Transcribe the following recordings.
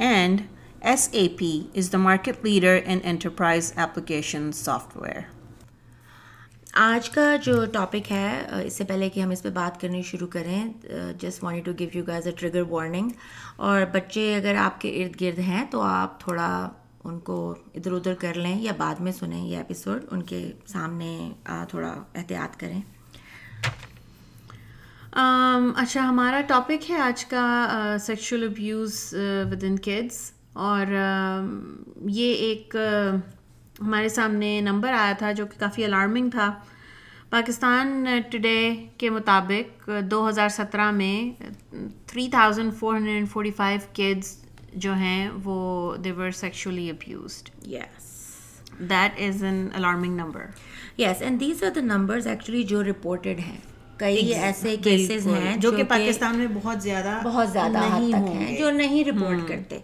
And SAP is the market leader in enterprise application software. آج کا جو topic ہے اس سے پہلے کہ ہم اس پہ بات کرنی شروع کریں just want to give you guys a trigger warning اور بچے اگر آپ کے ارد گرد ہیں، تو آپ تھوڑا ان کو ادھر ادھر کر لیں یا بعد میں سنیں یہ ایپیسوڈ ان کے سامنے تھوڑا احتیاط کریں اچھا ہمارا ٹاپک ہے آج کا sexual abuse within kids اور یہ ایک ہمارے سامنے نمبر آیا تھا جو کہ کافی الارمنگ تھا۔ پاکستان ٹوڈے کے مطابق دو ہزار سترہ میں three thousand four hundred and forty five kids جو ہیں وہ they were sexually abused yes that is an alarming number yes and these are the numbers actually جو رپورٹڈ ہیں. کئی ایسے کیسز ہیں جو کہ پاکستان میں بہت زیادہ بہت زیادہ حد تک ہیں جو نہیں رپورٹ کرتے۔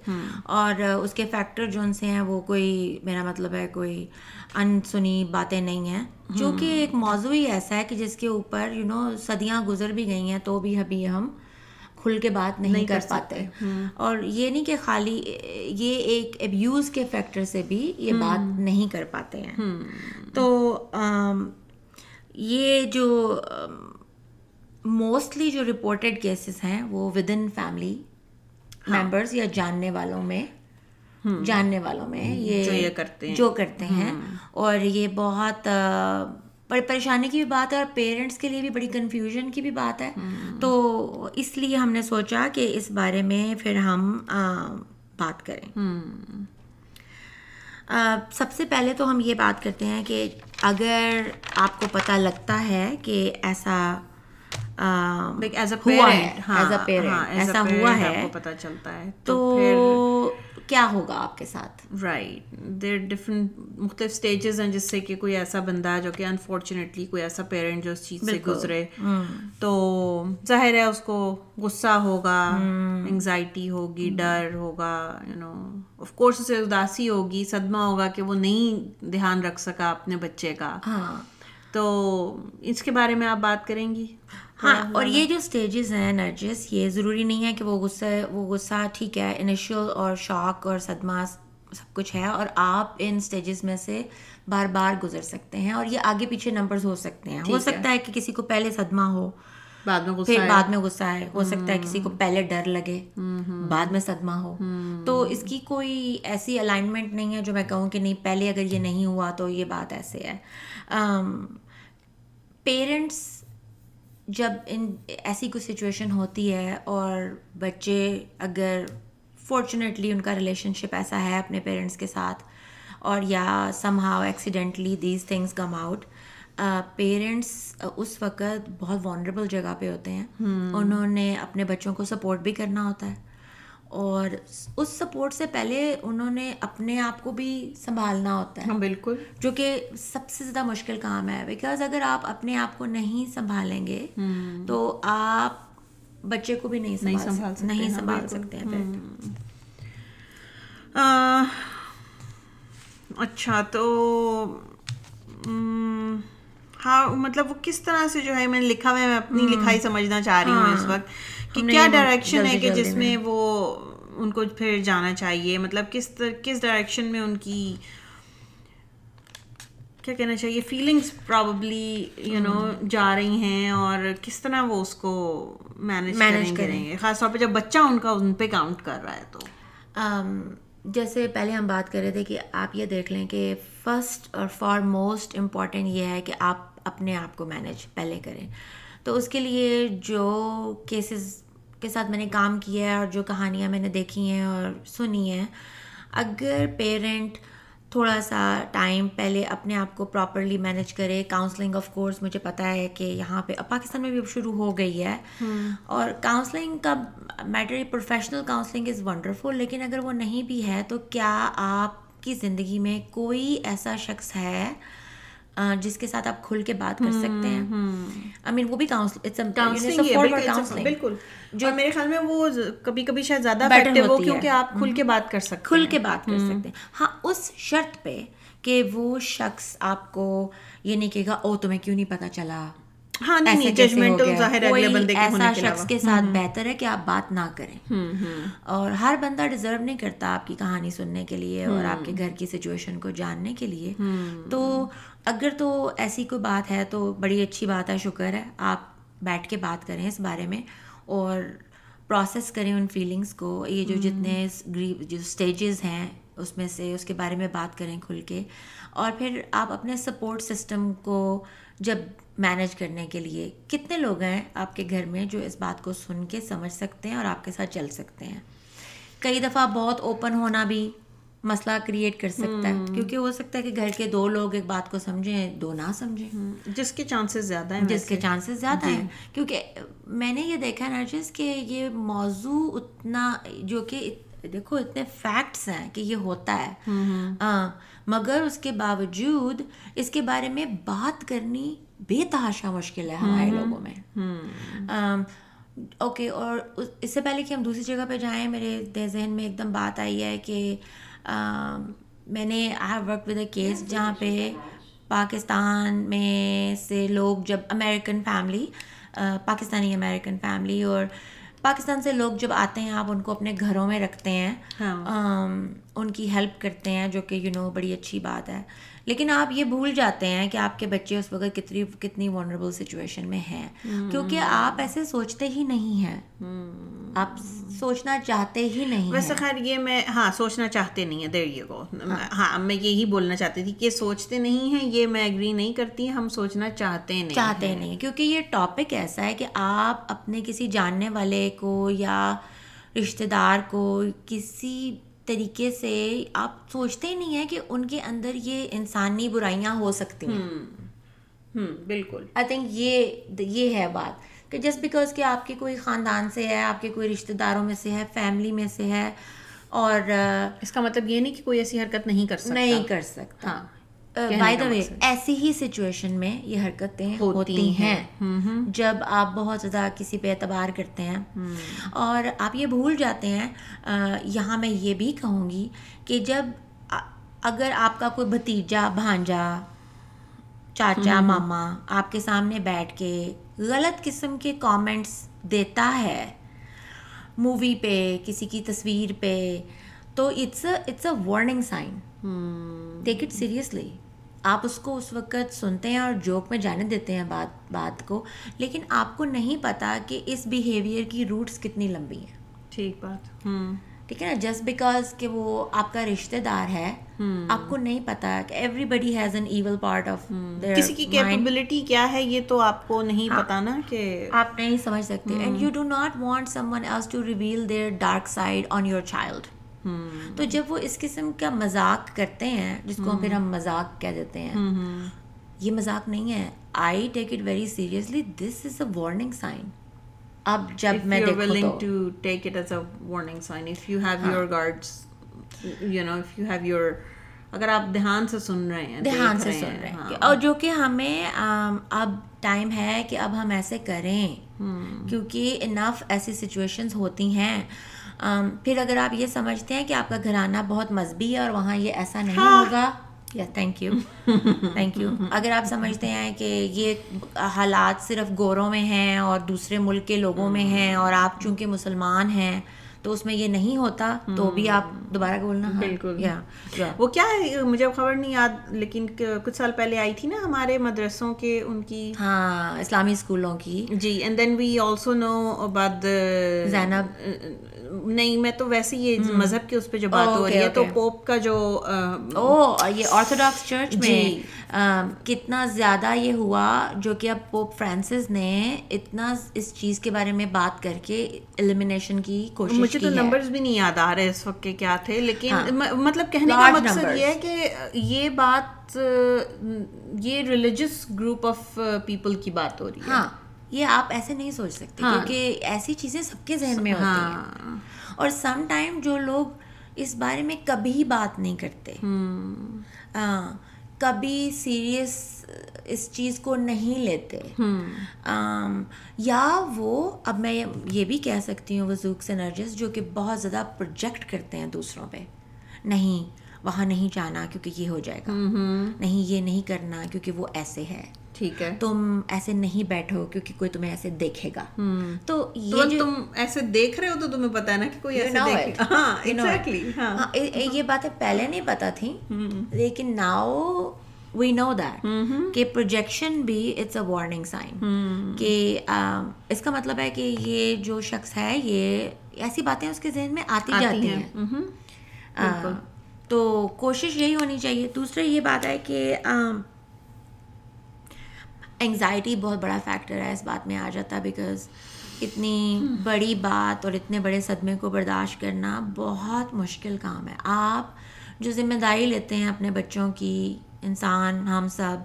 اور اس کے فیکٹر جو ان سے ہیں وہ کوئی میرا مطلب ہے کوئی ان سنی باتیں نہیں ہیں۔ جو کہ ایک موضوع ہی ایسا ہے کہ جس کے اوپر یو نو صدیاں گزر بھی گئی ہیں تو بھی ابھی ہم کھل کے بات نہیں کر پاتے۔ اور یہ نہیں کہ خالی یہ ایک ابیوز کے فیکٹر سے بھی یہ بات نہیں کر پاتے ہیں۔ تو یہ جو موسٹلی جو رپورٹڈ کیسز ہیں وہ ود ان فیملی ممبرس یا جاننے والوں میں جاننے والوں میں یہ کرتے جو کرتے ہیں۔ اور یہ بہت بڑی پریشانی کی بھی بات ہے اور پیرنٹس کے لیے بھی بڑی کنفیوژن کی بھی بات ہے۔ تو اس لیے ہم نے سوچا کہ اس بارے میں پھر ہم بات کریں۔ سب سے پہلے تو ہم یہ بات کرتے ہیں کہ اگر آپ کو پتہ لگتا ہے کہ ایسا ایسا ہوا ہے پتہ چلتا ہے۔ تو کیا ہوگا آپ کے ساتھ؟ رائٹ دیر مختلف اسٹیجز ہیں جس سے کہ کوئی ایسا بندہ جو کہ انفارچونیٹلی کوئی ایسا پیرنٹ جو اس چیز سے گزرے۔ تو ظاہر ہے اس کو غصہ ہوگا انگزائٹی ہوگی ڈر ہوگا یو نو آف کورس اسے اداسی ہوگی صدمہ ہوگا کہ وہ نہیں دھیان رکھ سکا اپنے بچے کا۔ تو اس کے بارے میں آپ بات کریں گی؟ ہاں اور یہ جو اسٹیجز ہیں نرجس یہ ضروری نہیں ہے کہ وہ غصہ وہ غصہ ٹھیک ہے انیشیل اور شوق اور صدمہ سب کچھ ہے اور آپ ان اسٹیجز میں سے بار بار گزر سکتے ہیں اور یہ آگے پیچھے نمبرز ہو سکتے ہیں۔ ہو سکتا ہے کہ کسی کو پہلے صدمہ ہو بعد میں پھر بعد میں غصہ ہے ہو سکتا ہے کسی کو پہلے ڈر لگے بعد میں صدمہ ہو۔ تو اس کی کوئی ایسی الائنمنٹ نہیں ہے جو میں کہوں کہ نہیں پہلے اگر یہ نہیں ہوا تو یہ بات ایسے ہے۔ پیرنٹس جب ان ایسی کوئی سچویشن ہوتی ہے اور بچے اگر فارچونیٹلی ان کا ریلیشن شپ ایسا ہے اپنے پیرنٹس کے ساتھ اور یا somehow accidentally these things come out parents اس وقت بہت وانڈریبل جگہ پہ ہوتے ہیں۔ انہوں نے اپنے بچوں کو سپورٹ بھی کرنا ہوتا ہے۔ اور اس سپورٹ سے پہلے انہوں نے اپنے آپ کو بھی سنبھالنا ہوتا ہے۔ بالکل۔ جو کہ سب سے زیادہ مشکل کام ہے۔ بیکاز اگر آپ اپنے آپ کو نہیں سنبھالیں گے تو آپ بچے کو بھی نہیں سنبھال نہیں سنبھال سکتے ہیں۔ اچھا تو ہاں مطلب وہ کس طرح سے جو ہے میں نے لکھا ہوا ہے میں اپنی لکھائی سمجھنا چاہ رہی ہوں اس وقت کہ کیا ڈائریکشن ہے کہ جس میں وہ ان کو پھر جانا چاہیے؟ مطلب کس کس ڈائریکشن میں ان کی کیا کہنا چاہیے فیلنگس پرابلی یو نو جا رہی ہیں اور کس طرح وہ اس کو مینیج مینیج کریں گے؟ خاص طور پہ جب بچہ ان کا ان پہ کاؤنٹ کر رہا ہے تو۔ جیسے پہلے ہم بات کر رہے تھے کہ آپ یہ دیکھ لیں کہ فرسٹ اور فار موسٹ امپورٹنٹ یہ ہے کہ آپ اپنے آپ کو مینیج پہلے کریں۔ تو اس کے لیے جو کیسز کے ساتھ میں نے کام کیا ہے اور جو کہانیاں میں نے دیکھی ہیں اور سنی ہیں اگر پیرنٹ تھوڑا سا ٹائم پہلے اپنے آپ کو پراپرلی مینیج کرے کاؤنسلنگ آف کورس مجھے پتہ ہے کہ یہاں پہ اب پاکستان میں بھی اب شروع ہو گئی ہے۔ اور کاؤنسلنگ کا matter professional counselling is wonderful لیکن اگر وہ نہیں بھی ہے تو کیا آپ کی زندگی میں کوئی ایسا شخص ہے جس کے ساتھ آپ کھل کے بات کر سکتے ہیں۔ آئی مین وہ بھی بالکل جو میرے خیال میں وہ کبھی کبھی شاید زیادہ بیٹر ہو کیونکہ آپ کھل کے بات کر سکتے کھل کے بات کر سکتے ہیں۔ ہاں اس شرط پہ کہ وہ شخص آپ کو یہ نہیں کہے گا او تمہیں کیوں نہیں پتا چلا؟ ہاں ایسا شخص کے ساتھ بہتر ہے کہ آپ بات نہ کریں۔ اور ہر بندہ ڈیزرو نہیں کرتا آپ کی کہانی سننے کے لیے اور آپ کے گھر کی سچویشن کو جاننے کے لیے۔ تو اگر تو ایسی کوئی بات ہے تو بڑی اچھی بات ہے شکر ہے۔ آپ بیٹھ کے بات کریں اس بارے میں اور پروسیس کریں ان فیلنگس کو۔ یہ جو جتنے جو اسٹیجز ہیں اس میں سے اس کے بارے میں بات کریں کھل کے۔ اور پھر آپ اپنے سپورٹ سسٹم کو جب مینیج کرنے کے لیے کتنے لوگ ہیں آپ کے گھر میں جو اس بات کو سن کے سمجھ سکتے ہیں اور آپ کے ساتھ چل سکتے ہیں؟ کئی دفعہ بہت اوپن ہونا بھی مسئلہ کریٹ کر سکتا ہے کیونکہ ہو سکتا ہے کہ گھر کے دو لوگ ایک بات کو سمجھیں دو نہ سمجھیں۔ جس کے چانسز زیادہ ہیں جس کے چانسز زیادہ ہیں۔ کیونکہ میں نے یہ دیکھا نرجس کہ یہ موضوع اتنا جو کہ دیکھو اتنے فیکٹس ہیں کہ یہ ہوتا ہے۔ مگر اس کے باوجود اس کے بارے میں بات کرنی بے تحاشا مشکل ہے ہمارے لوگوں میں۔ اوکے اور اس سے پہلے کہ ہم دوسری جگہ پہ جائیں میرے ذہن میں ایک دم بات آئی ہے کہ میں نے I have work with a case جہاں پہ پاکستان میں سے لوگ جب American family Pakistani American family اور پاکستان سے لوگ جب آتے ہیں آپ ان کو اپنے گھروں میں رکھتے ہیں ہاں۔ ان کی ہیلپ کرتے ہیں جو کہ یو نو بڑی اچھی بات ہے لیکن آپ یہ بھول جاتے ہیں کہ آپ کے بچے اس وقت کتنی کتنی ونربل سچویشن میں ہیں۔ کیونکہ آپ ایسے سوچتے ہی نہیں ہیں۔ آپ سوچنا چاہتے ہی نہیں ویسے خیر یہ میں ہاں سوچنا چاہتے نہیں ہیں۔ دیر یہ کو ہاں میں یہی بولنا چاہتی تھی کہ سوچتے نہیں ہیں یہ میں ایگری نہیں کرتی ہم سوچنا چاہتے نہیں چاہتے نہیں کیونکہ یہ ٹاپک ایسا ہے کہ آپ اپنے کسی جاننے والے کو یا رشتہ دار کو کسی طریقے سے آپ سوچتے ہی نہیں ہیں کہ ان کے اندر یہ انسانی برائیاں ہو سکتی ہیں۔ بالکل۔ آئی تھنک یہ یہ ہے بات کہ جسٹ بیکاز کہ آپ کے کوئی خاندان سے ہے آپ کے کوئی رشتہ داروں میں سے ہے فیملی میں سے ہے اور اس کا مطلب یہ نہیں کہ کوئی ایسی حرکت نہیں کر سکتا۔ نہیں کر سکتا۔ ہاں۔ بائی دا وے ایسی ہی سچویشن میں یہ حرکتیں ہوتی ہیں۔ جب آپ بہت زیادہ کسی پہ اعتبار کرتے ہیں اور آپ یہ بھول جاتے ہیں یہاں میں یہ بھی کہوں گی کہ جب اگر آپ کا کوئی بھتیجا بھانجا چاچا ماما آپ کے سامنے بیٹھ کے غلط قسم کے کامنٹس دیتا ہے مووی پہ کسی کی تصویر پہ تو it's it's a warning sign take it seriously آپ اس کو اس وقت سنتے ہیں اور جوک میں جانے دیتے ہیں بات بات کو لیکن آپ کو نہیں پتا کہ اس بیہیویئر کی روٹس کتنی لمبی ہیں۔ ٹھیک بات۔ ٹھیک ہے نا؟ جسٹ بیکاز کہ وہ آپ کا رشتے دار ہے آپ کو نہیں پتا کہ everybody has an evil part of کسی کی کیپبلٹی کیا ہے یہ تو آپ کو نہیں ہاں۔ پتا نا کہ آپ نہیں سمجھ سکتے۔ And you do not want someone else to reveal their dark side on your child تو جب وہ اس قسم کا مذاق کرتے ہیں جس کو پھر ہم مذاق کہہ دیتے ہیں یہ مذاق نہیں ہے۔ I take it very seriously this is a warning sign اب جب میں اگر آپ دھیان سے سن رہے ہیں دھیان سے سن رہے ہیں۔ اور جو کہ ہمیں اب ٹائم ہے کہ اب ہم ایسے کریں۔ کیونکہ انف ایسی سچویشنز ہوتی ہیں۔ پھر اگر آپ یہ سمجھتے ہیں کہ آپ کا گھرانہ بہت مذہبی ہے اور وہاں یہ ایسا نہیں ہاں۔ ہوگا یا تھینک یو تھینک یو اگر آپ سمجھتے ہیں کہ یہ حالات صرف گوروں میں ہیں اور دوسرے ملک کے لوگوں میں ہیں اور آپ چونکہ مسلمان ہیں تو اس میں یہ نہیں ہوتا تو بھی آپ دوبارہ بولنا۔ ہاں، بالکل۔ وہ کیا ہے مجھے خبر نہیں یاد لیکن کچھ سال پہلے آئی تھی نا ہمارے مدرسوں کے ان کی۔ ہاں اسلامی اسکولوں کی۔ جی اینڈ دین وی آلسو نو اباد زینب۔ نہیں میں تو ویسے یہ مذہب کے اس پہ جو بات ہو رہی ہے تو پوپ کا جو او یہ آرتھوڈاکس چرچ میں کتنا زیادہ یہ ہوا جو کہ اب پوپ فرانسس نے اتنا اس چیز کے بارے میں بات کر کے ایلیمینیشن کی کوشش مجھے تو نمبرز بھی نہیں یاد آ رہے اس وقت کے کیا تھے لیکن مطلب کہنے کا مقصد یہ ہے کہ یہ بات یہ ریلیجس گروپ آف پیپل کی بات ہو رہی ہے۔ ہاں۔ یہ آپ ایسے نہیں سوچ سکتے کیونکہ ایسی چیزیں سب کے ذہن میں ہوتی ہیں۔ اور سم ٹائم جو لوگ اس بارے میں کبھی بات نہیں کرتے۔ کبھی سیریس اس چیز کو نہیں لیتے۔ یا وہ اب میں یہ بھی کہہ سکتی ہوں وزوق سے نرجس جو کہ بہت زیادہ پروجیکٹ کرتے ہیں دوسروں پہ۔ نہیں وہاں نہیں جانا کیونکہ یہ ہو جائے گا۔ نہیں یہ نہیں کرنا کیونکہ وہ ایسے ہے۔ ٹھیک ہے۔ تم ایسے نہیں بیٹھو کیونکہ کوئی تمہیں ایسے دیکھے گا۔ تو یہ تم ایسے دیکھ رہے ہو تو تمہیں پتا نا کہ کوئی ایسے ہاں یہ باتیں پہلے نہیں پتا تھی لیکن ناؤ وی نو دیٹ کہ پروجیکشن بھی اٹس اے وارننگ سائن کہ اس کا مطلب ہے کہ یہ جو شخص ہے یہ ایسی باتیں اس کے ذہن میں آتی جاتی ہیں۔ تو کوشش یہی ہونی چاہیے۔ دوسرا یہ بات ہے کہ انگزائٹی بہت بڑا فیکٹر ہے اس بات میں آ جاتا بیکاز اتنی بڑی بات اور اتنے بڑے صدمے کو برداشت کرنا بہت مشکل کام ہے۔ آپ جو ذمہ داری لیتے ہیں اپنے بچوں کی انسان ہم سب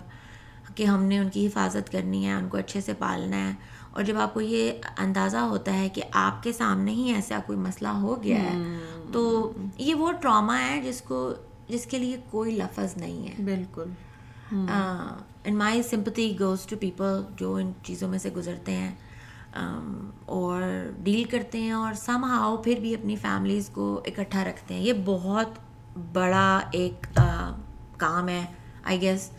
کہ ہم نے ان کی حفاظت کرنی ہے ان کو اچھے سے پالنا ہے اور جب آپ کو یہ اندازہ ہوتا ہے کہ آپ کے سامنے ہی ایسا کوئی مسئلہ ہو گیا ہے تو یہ وہ ٹراما ہے جس کو جس کے لیے کوئی لفظ نہیں ہے۔ بالکل۔ In my sympathy goes to people جو ان چیزوں میں سے گزرتے ہیں اور ڈیل کرتے ہیں اور سم ہاؤ پھر بھی اپنی فیملیز کو اکٹھا رکھتے ہیں۔ یہ بہت بڑا ایک کام ہے آئی گیس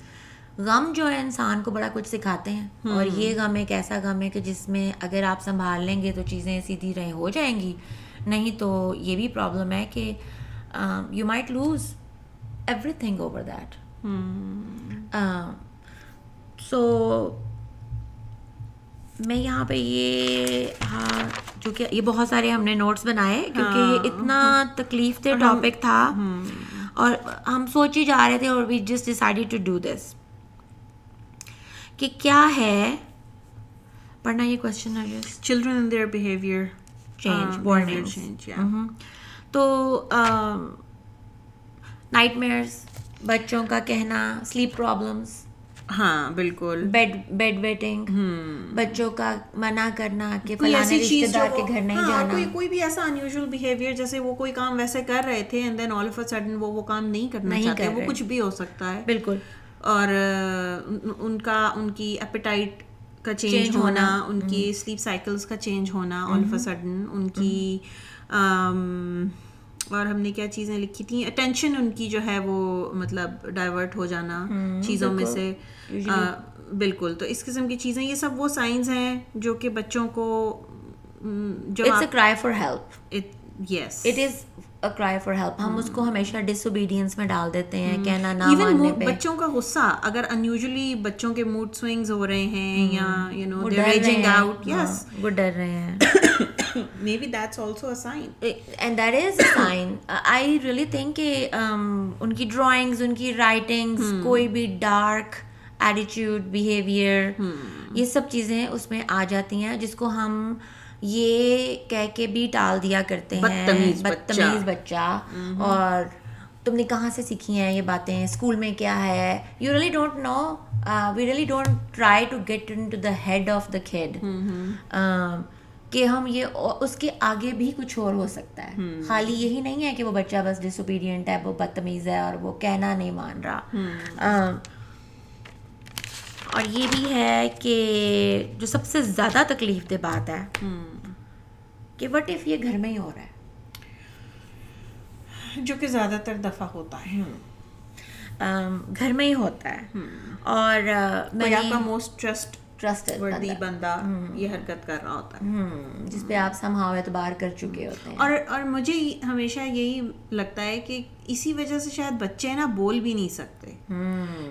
غم جو ہے انسان کو بڑا کچھ سکھاتے ہیں۔ اور یہ غم ایک ایسا غم ہے کہ جس میں اگر آپ سنبھال لیں گے تو چیزیں سیدھی رہے ہو جائیں گی۔ نہیں تو یہ بھی پرابلم ہے کہ you might lose everything over that so میں یہاں پہ یہ ہاں جو کہ یہ بہت سارے ہم نے نوٹس بنائے کیونکہ یہ اتنا تکلیف دہ ٹاپک تھا۔ اور ہم سوچ ہی جا رہے تھے اور we just decided to do this کہ کیا ہے؟ پڑھنا یہ کوشچن ہے children in their behaviour change تو نائٹ میئرس بچوں کا کہنا سلیپ پرابلمس ہاں بالکل۔ بیڈ بیڈ ویٹنگ بچوں کا منع کرنا کہ فلانے رشتے دار کے گھر نہیں جانا۔ کوئی کوئی بھی ایسا انیوژل بیہیویئر جیسے وہ کوئی کام ویسے کر رہے تھے and then all of a sudden وہ وہ کام نہیں کرنا چاہتے وہ کچھ بھی ہو سکتا ہے۔ بالکل۔ اور ان کا ان کی ایپیٹائٹ کا چینج ہونا۔ ان کی سلیپ سائیکلس کا چینج ہونا آل آف اے سڈن ان کی اور ہم نے کیا چیزیں لکھی تھیں؟ اٹینشن ان کی جو ہے وہ مطلب ڈائیورٹ ہو جانا چیزوں میں سے۔ بالکل۔ تو اس قسم کی چیزیں یہ سب وہ سائنس ہیں جو کہ بچوں کو جو cry for help yes it is cry for help ہم اس کو ہمیشہ ڈس اوبیڈینس میں ڈال دیتے ہیں کہنا نہ ماننے پہ۔ بچوں کا غصہ اگر انیوزلی بچوں کے موڈ سوئنگز ہو رہے ہیں یا you know they raging out yes وہ ڈر رہے ہیں۔ Maybe that's also a sign and that is a sign I really think کہ ان کی ڈرائنگز ان کی رائٹنگس کوئی بھی ڈارک ایٹیٹیوڈ بیہیویئر یہ سب چیزیں اس میں آ جاتی ہیں جس کو ہم یہ کہہ کے بھی ٹال دیا کرتے ہیں بدتمیز بچہ اور تم نے کہاں سے سیکھی ہیں یہ باتیں اسکول میں کیا ہے you really don't know we really don't try to get in to the head of the kid کہ ہم یہ اس کے آگے بھی کچھ اور ہو سکتا ہے۔ خالی یہی نہیں ہے کہ وہ بچہ بس ڈس اوبیڈینٹ ہے وہ بدتمیز ہے اور وہ کہنا نہیں مان رہا۔ اور یہ بھی ہے کہ جو سب سے زیادہ تکلیف دہ بات ہے کہ وٹ ایف یہ گھر میں ہی ہو رہا ہے؟ جو کہ زیادہ تر دفعہ ہوتا ہے۔ گھر میں ہی ہوتا ہے۔ اور کا موسٹ ٹرسٹ وردی بندہ۔ یہ حرکت کر رہا ہوتا ہے۔ جس پہ آپ سمہاؤ اعتبار کر چکے ہوتے ہیں۔ اور اور مجھے ہمیشہ یہی لگتا ہے کہ اسی وجہ سے شاید بچے نا بول بھی نہیں سکتے۔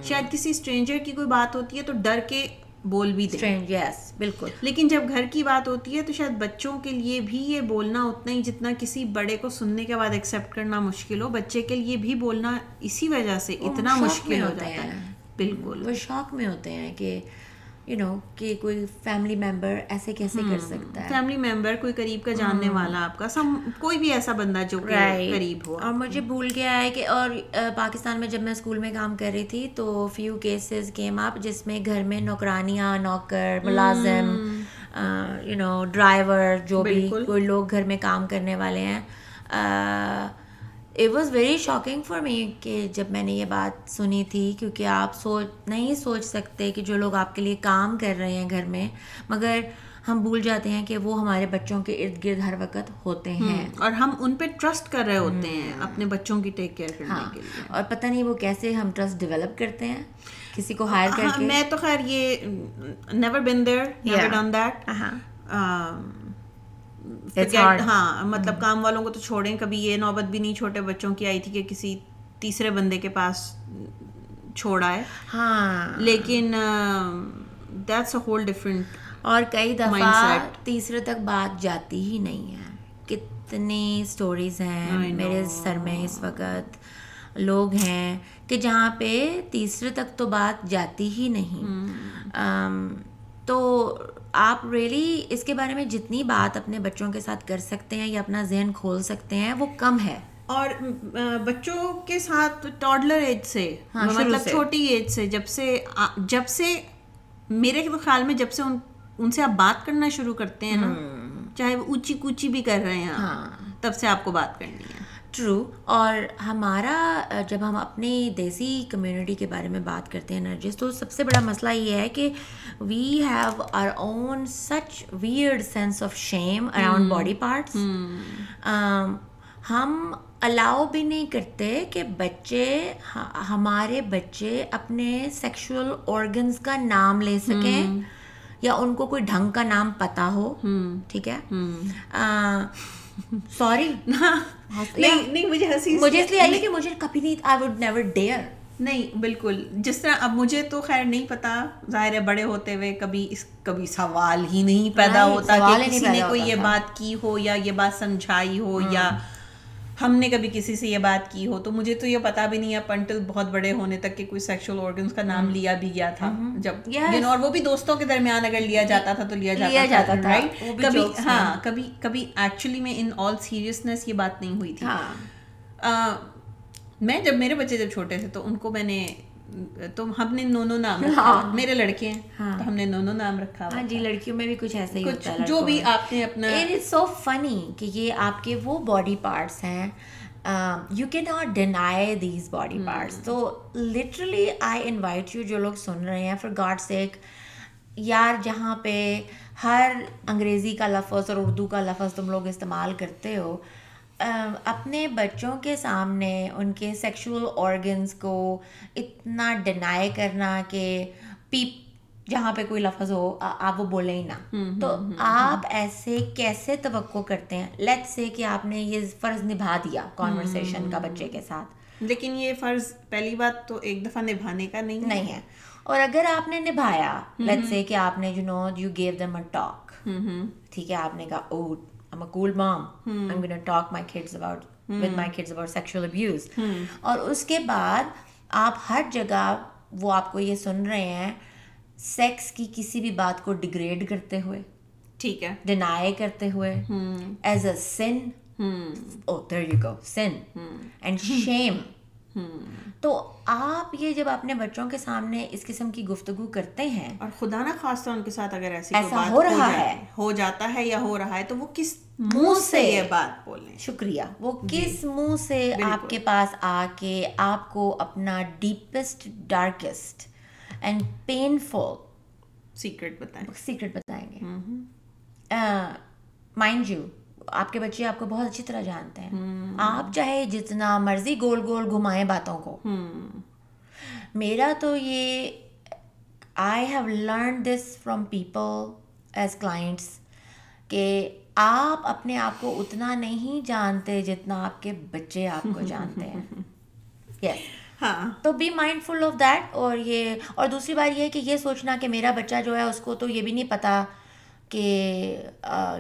شاید کسی اسٹرینجر کی کوئی بات ہوتی ہے تو ڈر کے بول بھی دیں یس بالکل۔ لیکن جب گھر کی بات ہوتی ہے تو شاید بچوں کے لیے بھی یہ بولنا اتنا ہی جتنا کسی بڑے کو سننے کے بعد ایکسیپٹ کرنا مشکل ہو بچے کے لیے بھی بولنا اسی وجہ سے اتنا مشکل ہو جاتا ہے۔ بالکل۔ وہ شوق میں ہوتے ہیں کہ یو نو کہ کوئی فیملی ممبر ایسے کیسے کر سکتا ہے؟ فیملی ممبر کوئی قریب کا جاننے والا آپ کا سم کوئی بھی ایسا بندہ جو. قریب ہو اور مجھے بھول گیا ہے کہ اور پاکستان میں جب میں اسکول میں کام کر رہی تھی تو فیو کیسز کیم اپ جس میں گھر میں نوکرانیاں نوکر ملازم یو نو ڈرائیور جو بھی۔ کوئی لوگ گھر میں کام کرنے والے ہیں۔ It was very shocking for me کہ جب میں نے یہ بات سنی تھی کیونکہ آپ سوچ نہیں سوچ سکتے کہ جو لوگ آپ کے لیے کام کر رہے ہیں گھر میں مگر ہم بھول جاتے ہیں کہ وہ ہمارے بچوں کے ارد گرد ہر وقت ہوتے ہیں۔ اور ہم ان پہ ٹرسٹ کر رہے ہوتے ہیں اپنے بچوں کی ٹیک کیئر کرنے ہاں کے لیے۔ اور پتہ نہیں وہ کیسے ہم ٹرسٹ ڈیولپ کرتے ہیں۔ کسی کو ہائر کر کے۔ میں تو خیر یہ never been there never. Done that ہاں مطلب کام والوں کو تو چھوڑیں کبھی یہ نوبت بھی نہیں چھوٹے بچوں کی آئی تھی کہ کسی تیسرے بندے کے پاس چھوڑا ہے۔ ہاں۔ لیکن دیٹس اے ہول ڈفرینٹ اور کئی دفعہ. تیسرے تک بات جاتی ہی نہیں ہے۔ کتنی سٹوریز ہیں میرے سر میں اس وقت۔ لوگ ہیں کہ جہاں پہ تیسرے تک تو بات جاتی ہی نہیں۔ تو آپ ریلی اس کے بارے میں جتنی بات اپنے بچوں کے ساتھ کر سکتے ہیں یا اپنا ذہن کھول سکتے ہیں وہ کم ہے۔ اور بچوں کے ساتھ ٹاڈلر ایج سے مطلب چھوٹی ایج سے جب سے جب سے میرے خیال میں جب سے ان ان سے آپ بات کرنا شروع کرتے ہیں نا چاہے وہ اونچی کوچی بھی کر رہے ہیں تب سے آپ کو بات کرنی ہے۔ ٹرو اور ہمارا جب ہم اپنی دیسی کمیونٹی کے بارے میں بات کرتے ہیں نرجس تو سب سے بڑا مسئلہ یہ ہے کہ we have our own such weird sense of shame around body parts ہم الاؤ بھی نہیں کرتے کہ بچے ہمارے بچے اپنے سیکشول آرگنس کا نام لے سکیں یا ان کو کوئی ڈھنگ کا نام پتا ہو۔ ٹھیک ہے؟ سوری نہیں مجھے ہنسی مجھے اس لیے آئی کہ مجھے کبھی نہیں آئی وڈ نیور ڈیئر نہیں بالکل۔ جس طرح اب مجھے تو خیر نہیں پتا ظاہر ہے بڑے ہوتے ہوئے کبھی اس کبھی سوال ہی نہیں پیدا ہوتا کہ کسی نے کوئی یہ بات کی ہو یا یہ بات سمجھائی ہو یا ہم نے کبھی کسی سے یہ بات کی ہو تو مجھے تو یہ پتا بھی نہیں ہے پنٹل بہت بڑے ہونے تک کہ کوئی سیکشل آرگنس کا نام لیا بھی گیا تھا۔ جب اور وہ بھی دوستوں کے درمیان اگر لیا جاتا تھا تو لیا جاتا تھا رائٹ کبھی ہاں کبھی کبھی ایکچولی میں ان آل سیریسنس یہ بات نہیں ہوئی تھی۔ میں جب میرے بچے جب چھوٹے تھے تو ان کو میں نے تو ہم نے نونو نام رکھا۔ میرے لڑکے ہیں۔ تو ہم نے نونو نام رکھا ہاں جی لڑکیوں میں بھی کچھ ایسا ہی ہوتا ہے جو بھی آپ نے اپنا اٹ از سو فنی کہ یہ آپ کے وہ باڈی پارٹس ہیں۔ You can not deny these body parts تو لٹرلی آئی انوائٹ یو جو لوگ سن رہے ہیں فار گاڈ سیک یار جہاں پہ ہر انگریزی کا لفظ اور اردو کا لفظ تم لوگ استعمال کرتے ہو اپنے بچوں کے سامنے ان کے سیکشول آرگنس کو اتنا ڈینائی کرنا کہ پیپ جہاں پہ کوئی لفظ ہو آپ وہ بولیں ہی نا تو آپ ایسے کیسے توقع کرتے ہیں؟ لیٹ سے کہ آپ نے یہ فرض نبھا دیا کانورسیشن کا بچے کے ساتھ۔ لیکن یہ فرض پہلی بات تو ایک دفعہ نبھانے کا نہیں نہیں ہے۔ اور اگر آپ نے نبھایا لیٹ سے کہ آپ نے you know you give them a talk ٹھیک ہے آپ نے کہا او I'm a cool mom. Hmm. I'm going to talk my kids about hmm. with my kids about sexual abuse. Hmm. اور اس کے بعد آپ ہر جگہ وہ آپ کو یہ سن رہے ہیں سیکس کی کسی بھی بات کو ڈگریڈ کرتے ہوئے ٹھیک ہے ڈینائی کرتے ہوئے as a son oh there you go son and shame تو آپ یہ جب اپنے بچوں کے سامنے اس قسم کی گفتگو کرتے ہیں اور خدا نہ خاص طور ان کے ساتھ اگر ایسی ایسا ہو رہا ہے۔ ہو جاتا ہے یا ہو رہا ہے تو وہ کس منہ سے یہ بات بولیں؟ شکریہ۔ وہ کس منہ سے آپ کے پاس آ کے آپ کو اپنا deepest darkest and painful secret بتائیں۔ سیکرٹ بتائیں گے۔ مائنڈ یو آپ کے بچے آپ کو بہت اچھی طرح جانتے ہیں۔ آپ چاہے جتنا مرضی گول گول گھمائیں باتوں کو۔ میرا تو یہ I have learn this from people as clients کہ آپ اپنے آپ کو اتنا نہیں جانتے جتنا آپ کے بچے آپ کو جانتے ہیں۔ یس ہاں۔ تو be mindful of that اور یہ اور دوسری بات یہ ہے کہ یہ سوچنا کہ میرا بچہ جو ہے اس کو تو یہ بھی نہیں پتا کہ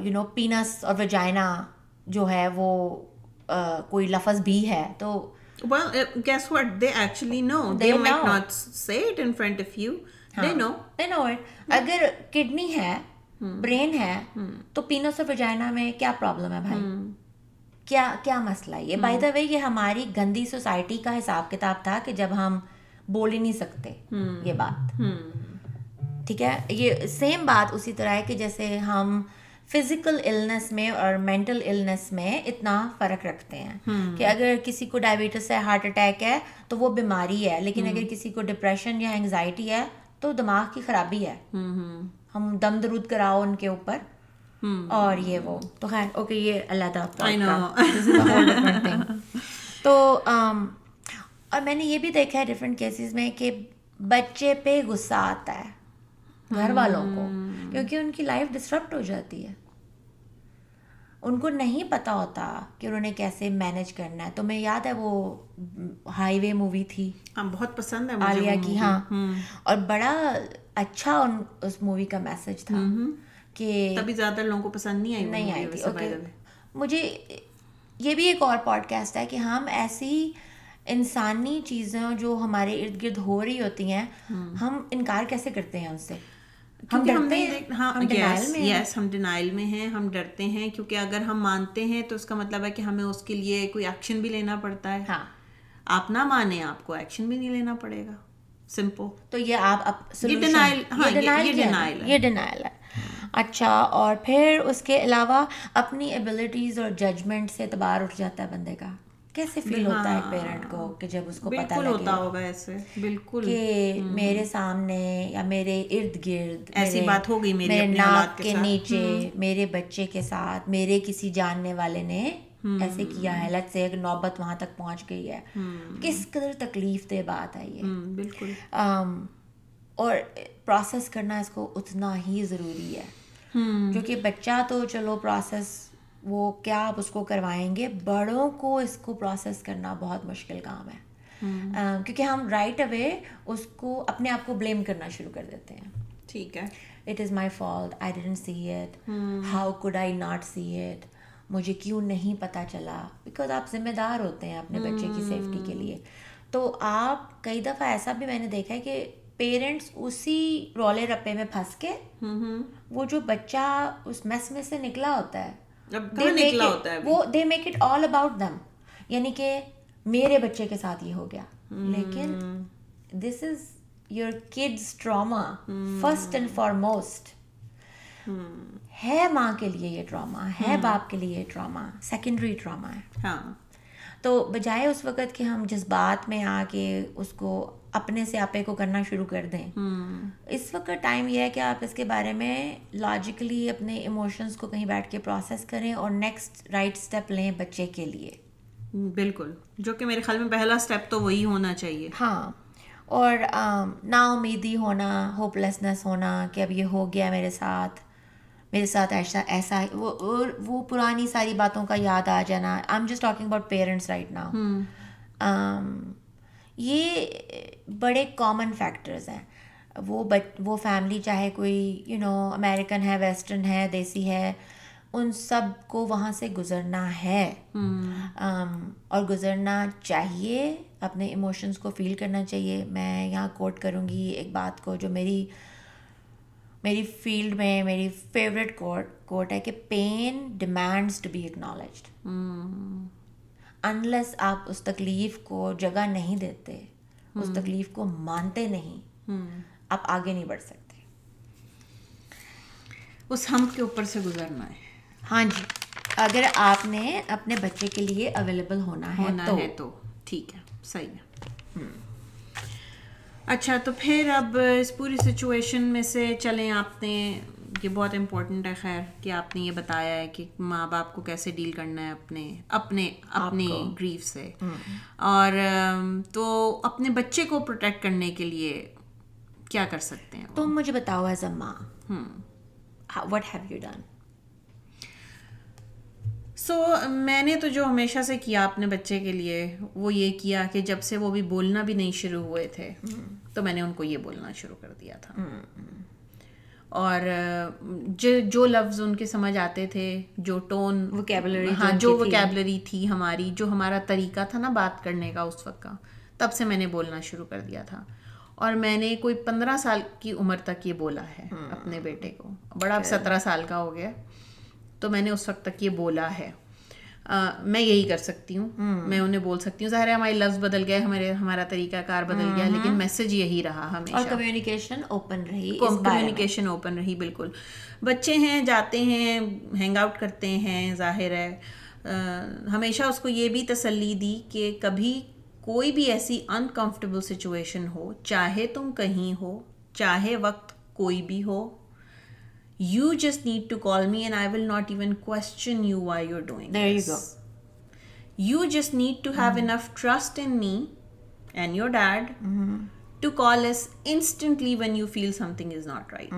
یو نو پینس اور وجائنا جو ہے وہ کوئی لفظ بھی ہے تو Well, uh, guess what? They actually know. They, They might know. not say it in front of you. They know. they know it. اگر کڈنی ہے برین ہے تو پینس اور وجائنا میں کیا پرابلم ہے بھائی کیا کیا مسئلہ ہے یہ بائی دا وے یہ ہماری گندی سوسائٹی کا حساب کتاب تھا کہ جب ہم بول ہی نہیں سکتے یہ بات ٹھیک ہے؟ یہ سیم بات اسی طرح ہے کہ جیسے ہم فزیکل النس میں اور مینٹل النس میں اتنا فرق رکھتے ہیں۔ کہ اگر کسی کو ڈائبٹیس ہے ہارٹ اٹیک ہے تو وہ بیماری ہے لیکن اگر کسی کو ڈپریشن یا انگزائٹی ہے تو دماغ کی خرابی ہے۔ ہم دم درود کراؤ ان کے اوپر۔ اور یہ وہ۔ تو خیر اوکے یہ different thing. تو um, اور میں نے یہ بھی دیکھا ہے ڈفرینٹ کیسز میں کہ بچے پہ غصہ آتا ہے۔ گھر والوں کو کیونکہ ان کی لائف ڈسٹرپٹ ہو جاتی ہے۔ ان کو نہیں پتا ہوتا کہ انہوں نے کیسے مینج کرنا ہے۔ تو میں یاد ہے وہ ہائی وے مووی تھی؟ ہاں بہت پسند ہے عالیہ کی. ہاں۔ اور بڑا اچھا ان اس مووی کا میسج تھا کہ تبھی زیادہ لوگوں کو پسند نہیں آئی نہیں آئی تھی. مجھے یہ بھی ایک اور پوڈ کاسٹ ہے کہ ہم ایسی انسانی چیزیں جو ہمارے ارد گرد ہو رہی ہوتی ہیں ہم انکار کیسے کرتے ہیں ان سے؟ ہم ڈرتے ہیں ہاں یس ہم ڈینائل میں ہیں ہم ڈرتے ہیں کیونکہ اگر ہم مانتے ہیں تو اس کا مطلب ہے کہ ہمیں اس کے لیے کوئی ایکشن بھی لینا پڑتا ہے۔ ہاں۔ آپ نہ مانیں آپ کو ایکشن بھی نہیں لینا پڑے گا۔ سمپل تو یہ آپ ہاں، یہ- ڈینائل ہے اچھا اور پھر اس کے علاوہ اپنی ایبلٹیز اور ججمنٹ سے اعتبار اٹھ جاتا ہے بندے کا۔ کیسے فیل ہوتا ہے پیرنٹ کو کہ جب اس کو لگے؟ ہوتا ہوگا ایسے بالکل۔ کہ میرے سامنے یا میرے ارد گرد ایسی بات ہو گئی میرے ناک کے۔ نیچے میرے بچے کے ساتھ میرے کسی جاننے والے نے ایسے کیا ہے؟ لت سے ایک نوبت وہاں تک پہنچ گئی ہے۔ کس قدر تکلیف دہ بات ہے یہ۔ بالکل۔ اور پروسیس کرنا اس کو اتنا ہی ضروری ہے۔ کیونکہ بچہ تو چلو پروسیس وہ کیا آپ اس کو کروائیں گے؟ بڑوں کو اس کو پروسیس کرنا بہت مشکل کام ہے۔ کیونکہ ہم رائٹ اوے اس کو اپنے آپ کو بلیم کرنا شروع کر دیتے ہیں۔ ٹھیک ہے۔ It is my fault I didn't see it how could I not see it مجھے کیوں نہیں پتہ چلا؟ بیکاز آپ ذمہ دار ہوتے ہیں اپنے بچے کی سیفٹی کے لیے۔ تو آپ کئی دفعہ ایسا بھی میں نے دیکھا ہے کہ پیرنٹس اسی رولے رپے میں پھنس کے وہ جو بچہ اس میس میں سے نکلا ہوتا ہے وہ they make it all about them یعنی کہ میرے بچے کے ساتھ یہ ہو گیا۔ لیکن this is your kids trauma first and foremost ہے ماں کے لیے یہ ٹراما ہے باپ کے لیے یہ ٹراما سیکنڈری ٹراما ہے۔ ہاں۔ تو بجائے اس وقت کہ ہم جذبات میں آ کے اس کو اپنے سے آپے کو کرنا شروع کر دیں۔ اس وقت ٹائم یہ ہے کہ آپ اس کے بارے میں لاجیکلی اپنے ایموشنس کو کہیں بیٹھ کے پروسیس کریں اور نیکسٹ رائٹ اسٹیپ لیں بچے کے لیے۔ بالکل۔ جو کہ میرے خیال میں پہلا اسٹیپ تو وہی ہونا چاہیے۔ ہاں۔ اور نا امیدی ہونا ہوپ لیسنس ہونا کہ اب یہ ہو گیا میرے ساتھ میرے ساتھ ایسا ایسا وہ اور وہ پرانی ساری باتوں کا یاد آ جانا۔ I am just talking about parents right now یہ بڑے کامن فیکٹرز ہیں۔ وہ بچ وہ فیملی چاہے کوئی یو نو امیریکن ہے ویسٹرن ہے دیسی ہے ان سب کو وہاں سے گزرنا ہے۔ اور گزرنا چاہیے اپنے ایموشنس کو فیل کرنا چاہیے۔ میں یہاں کوٹ کروں گی ایک بات کو جو میری میری فیلڈ میں میری فیوریٹ کوٹ کوٹ ہے کہ pain demands to be acknowledged unless آپ اس تکلیف کو جگہ نہیں دیتے اس تکلیف کو مانتے نہیں آپ آگے نہیں بڑھ سکتے۔ اس ہم کے اوپر سے گزرنا ہے۔ ہاں جی۔ اگر آپ نے اپنے بچے کے لیے اویلیبل ہونا ہے تو۔ ٹھیک ہے صحیح ہے۔ اچھا تو پھر اب اس پوری سچویشن میں سے چلیں آپ نے یہ بہت امپورٹنٹ ہے خیر کہ آپ نے یہ بتایا ہے کہ ماں باپ کو کیسے ڈیل کرنا ہے اپنے اپنے اپنی گریف سے۔ اور تو اپنے بچے کو پروٹیکٹ کرنے کے لیے کیا کر سکتے ہیں؟ تم مجھے بتاؤ ایز اے ماں۔ What have you done so میں نے تو جو ہمیشہ سے کیا اپنے بچے کے لیے وہ یہ کیا کہ جب سے وہ بھی بولنا بھی نہیں شروع ہوئے تھے تو میں نے ان کو یہ بولنا شروع کر دیا تھا۔ اور جو جو لفظ ان کے سمجھ آتے تھے جو ٹون Vocabulary ہاں جو وکیبلری تھی۔ ہماری جو ہمارا طریقہ تھا نا بات کرنے کا اس وقت کا تب سے میں نے بولنا شروع کر دیا تھا۔ اور میں نے کوئی پندرہ سال کی عمر تک یہ بولا ہے اپنے بیٹے کو۔ بڑا اب سترہ سال کا ہو گیا۔ تو میں نے اس وقت تک یہ بولا ہے۔ میں یہی کر سکتی ہوں میں انہیں بول سکتی ہوں ظاہر ہے ہمارے لفظ بدل گئے ہمارے ہمارا طریقہ کار بدل گیا لیکن میسج یہی رہا اور ہمیشہ کمیونیکیشن اوپن رہی کمیونیکیشن اوپن رہی بالکل۔ بچے ہیں جاتے ہیں ہینگ آؤٹ کرتے ہیں ظاہر ہے۔ ہمیشہ اس کو یہ بھی تسلی دی کہ کبھی کوئی بھی ایسی انکمفرٹیبل سچویشن ہو چاہے تم کہیں ہو چاہے وقت کوئی بھی ہو you just need to call me and I will not even question you why you doing There you go. You just need to have enough trust in me and your dad to call us instantly when you feel something is not right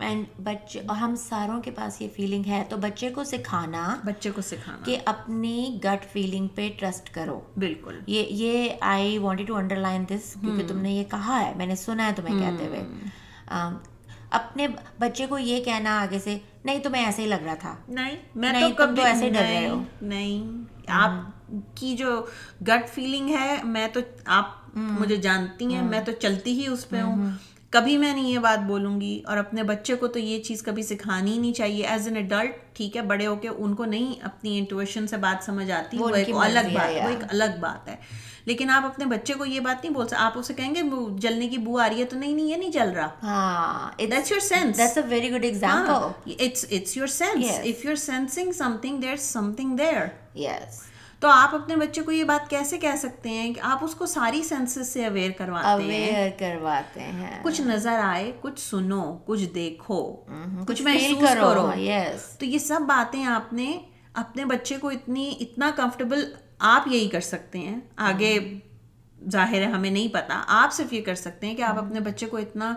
and بچے اور ہم ساروں کے پاس یہ feeling ہے تو بچے کو سکھانا بچے کو سکھانا کہ اپنی گٹ فیلنگ پہ ٹرسٹ کرو بالکل یہ یہ I wanted to underline this کیونکہ تم نے یہ کہا ہے میں نے سنا ہے تمہیں کہتے ہوئے اپنے بچے کو یہ کہنا آگے سے نہیں تمہیں ایسے ہی لگ رہا تھا۔ نہیں میں تو ایسے ڈر رہے ہو۔ نہیں آپ کی جو گٹ فیلنگ ہے میں تو آپ مجھے جانتی ہیں میں تو چلتی ہی اس پہ ہوں۔ کبھی میں نہیں یہ بات بولوں گی اور اپنے بچے کو تو یہ چیز کبھی سکھانی ہی نہیں چاہیے ایز این اڈلٹ ٹھیک ہے بڑے ہو کے ان کو نہیں اپنی انٹویشن سے بات سمجھ آتی وہ ایک الگ بات وہ ایک الگ بات ہے لیکن آپ اپنے بچے کو یہ بات نہیں بول سکتے آپ اسے کہیں گے جلنے کی بو آ رہی ہے تو نہیں نہیں یہ نہیں جل رہا. That's a very good example It's it's your sense. Yes. If you're sensing something, there's something there. Yes تو آپ اپنے بچے کو یہ بات کیسے کہہ سکتے ہیں کہ آپ اس کو ساری سینسز سے اویئر کرواتے ہیں؟ اویئر کرواتے ہیں۔ کچھ نظر آئے کچھ سنو کچھ دیکھو کچھ محسوس کرو۔ یس تو یہ سب باتیں آپ نے اپنے بچے کو اتنی اتنا کمفرٹیبل آپ یہی کر سکتے ہیں۔ آگے ظاہر ہے ہمیں نہیں پتا۔ آپ صرف یہ کر سکتے ہیں کہ آپ اپنے بچے کو اتنا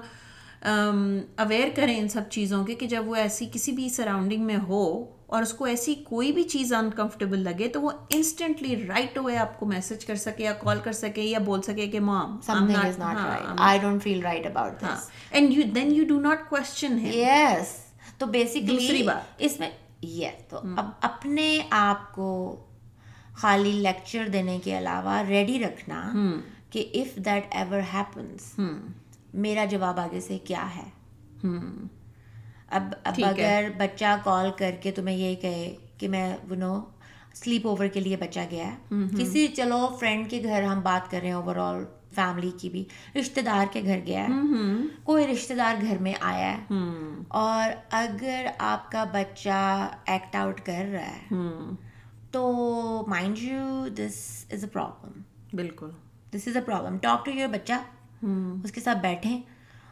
اویئر کریں ان سب چیزوں کے کہ جب وہ ایسی کسی بھی سراؤنڈنگ میں ہو اور اس کو ایسی کوئی بھی چیز انکمفرٹیبل لگے تو وہ انسٹنٹلی رائٹ ہوئے آپ کو میسج کر سکے یا کال کر سکے یا بول سکے کہ mom and you then you do not question yes تو بیسکلی دوسری بات۔ اس میں یس تو اب اپنے آپ کو خالی لیکچر دینے کے علاوہ ریڈی رکھنا کہ اف دیٹ ایور ہیپنس میرا جواب آگے سے کیا ہے؟ اب اب اگر بچہ کال کر کے تمہیں یہ کہے کہ میں وہ نو سلیپ اوور کے لیے بچہ گیا ہے کسی چلو فرینڈ کے گھر ہم بات کر رہے ہیں اوور آل فیملی کی بھی رشتے دار کے گھر گیا ہے۔ کوئی رشتے دار گھر میں آیا ہے۔ اور اگر آپ کا بچہ ایکٹ آؤٹ کر رہا ہے تو mind you this is a problem بالکل۔ This is a problem talk to your بچہ۔ اس کے ساتھ بیٹھیں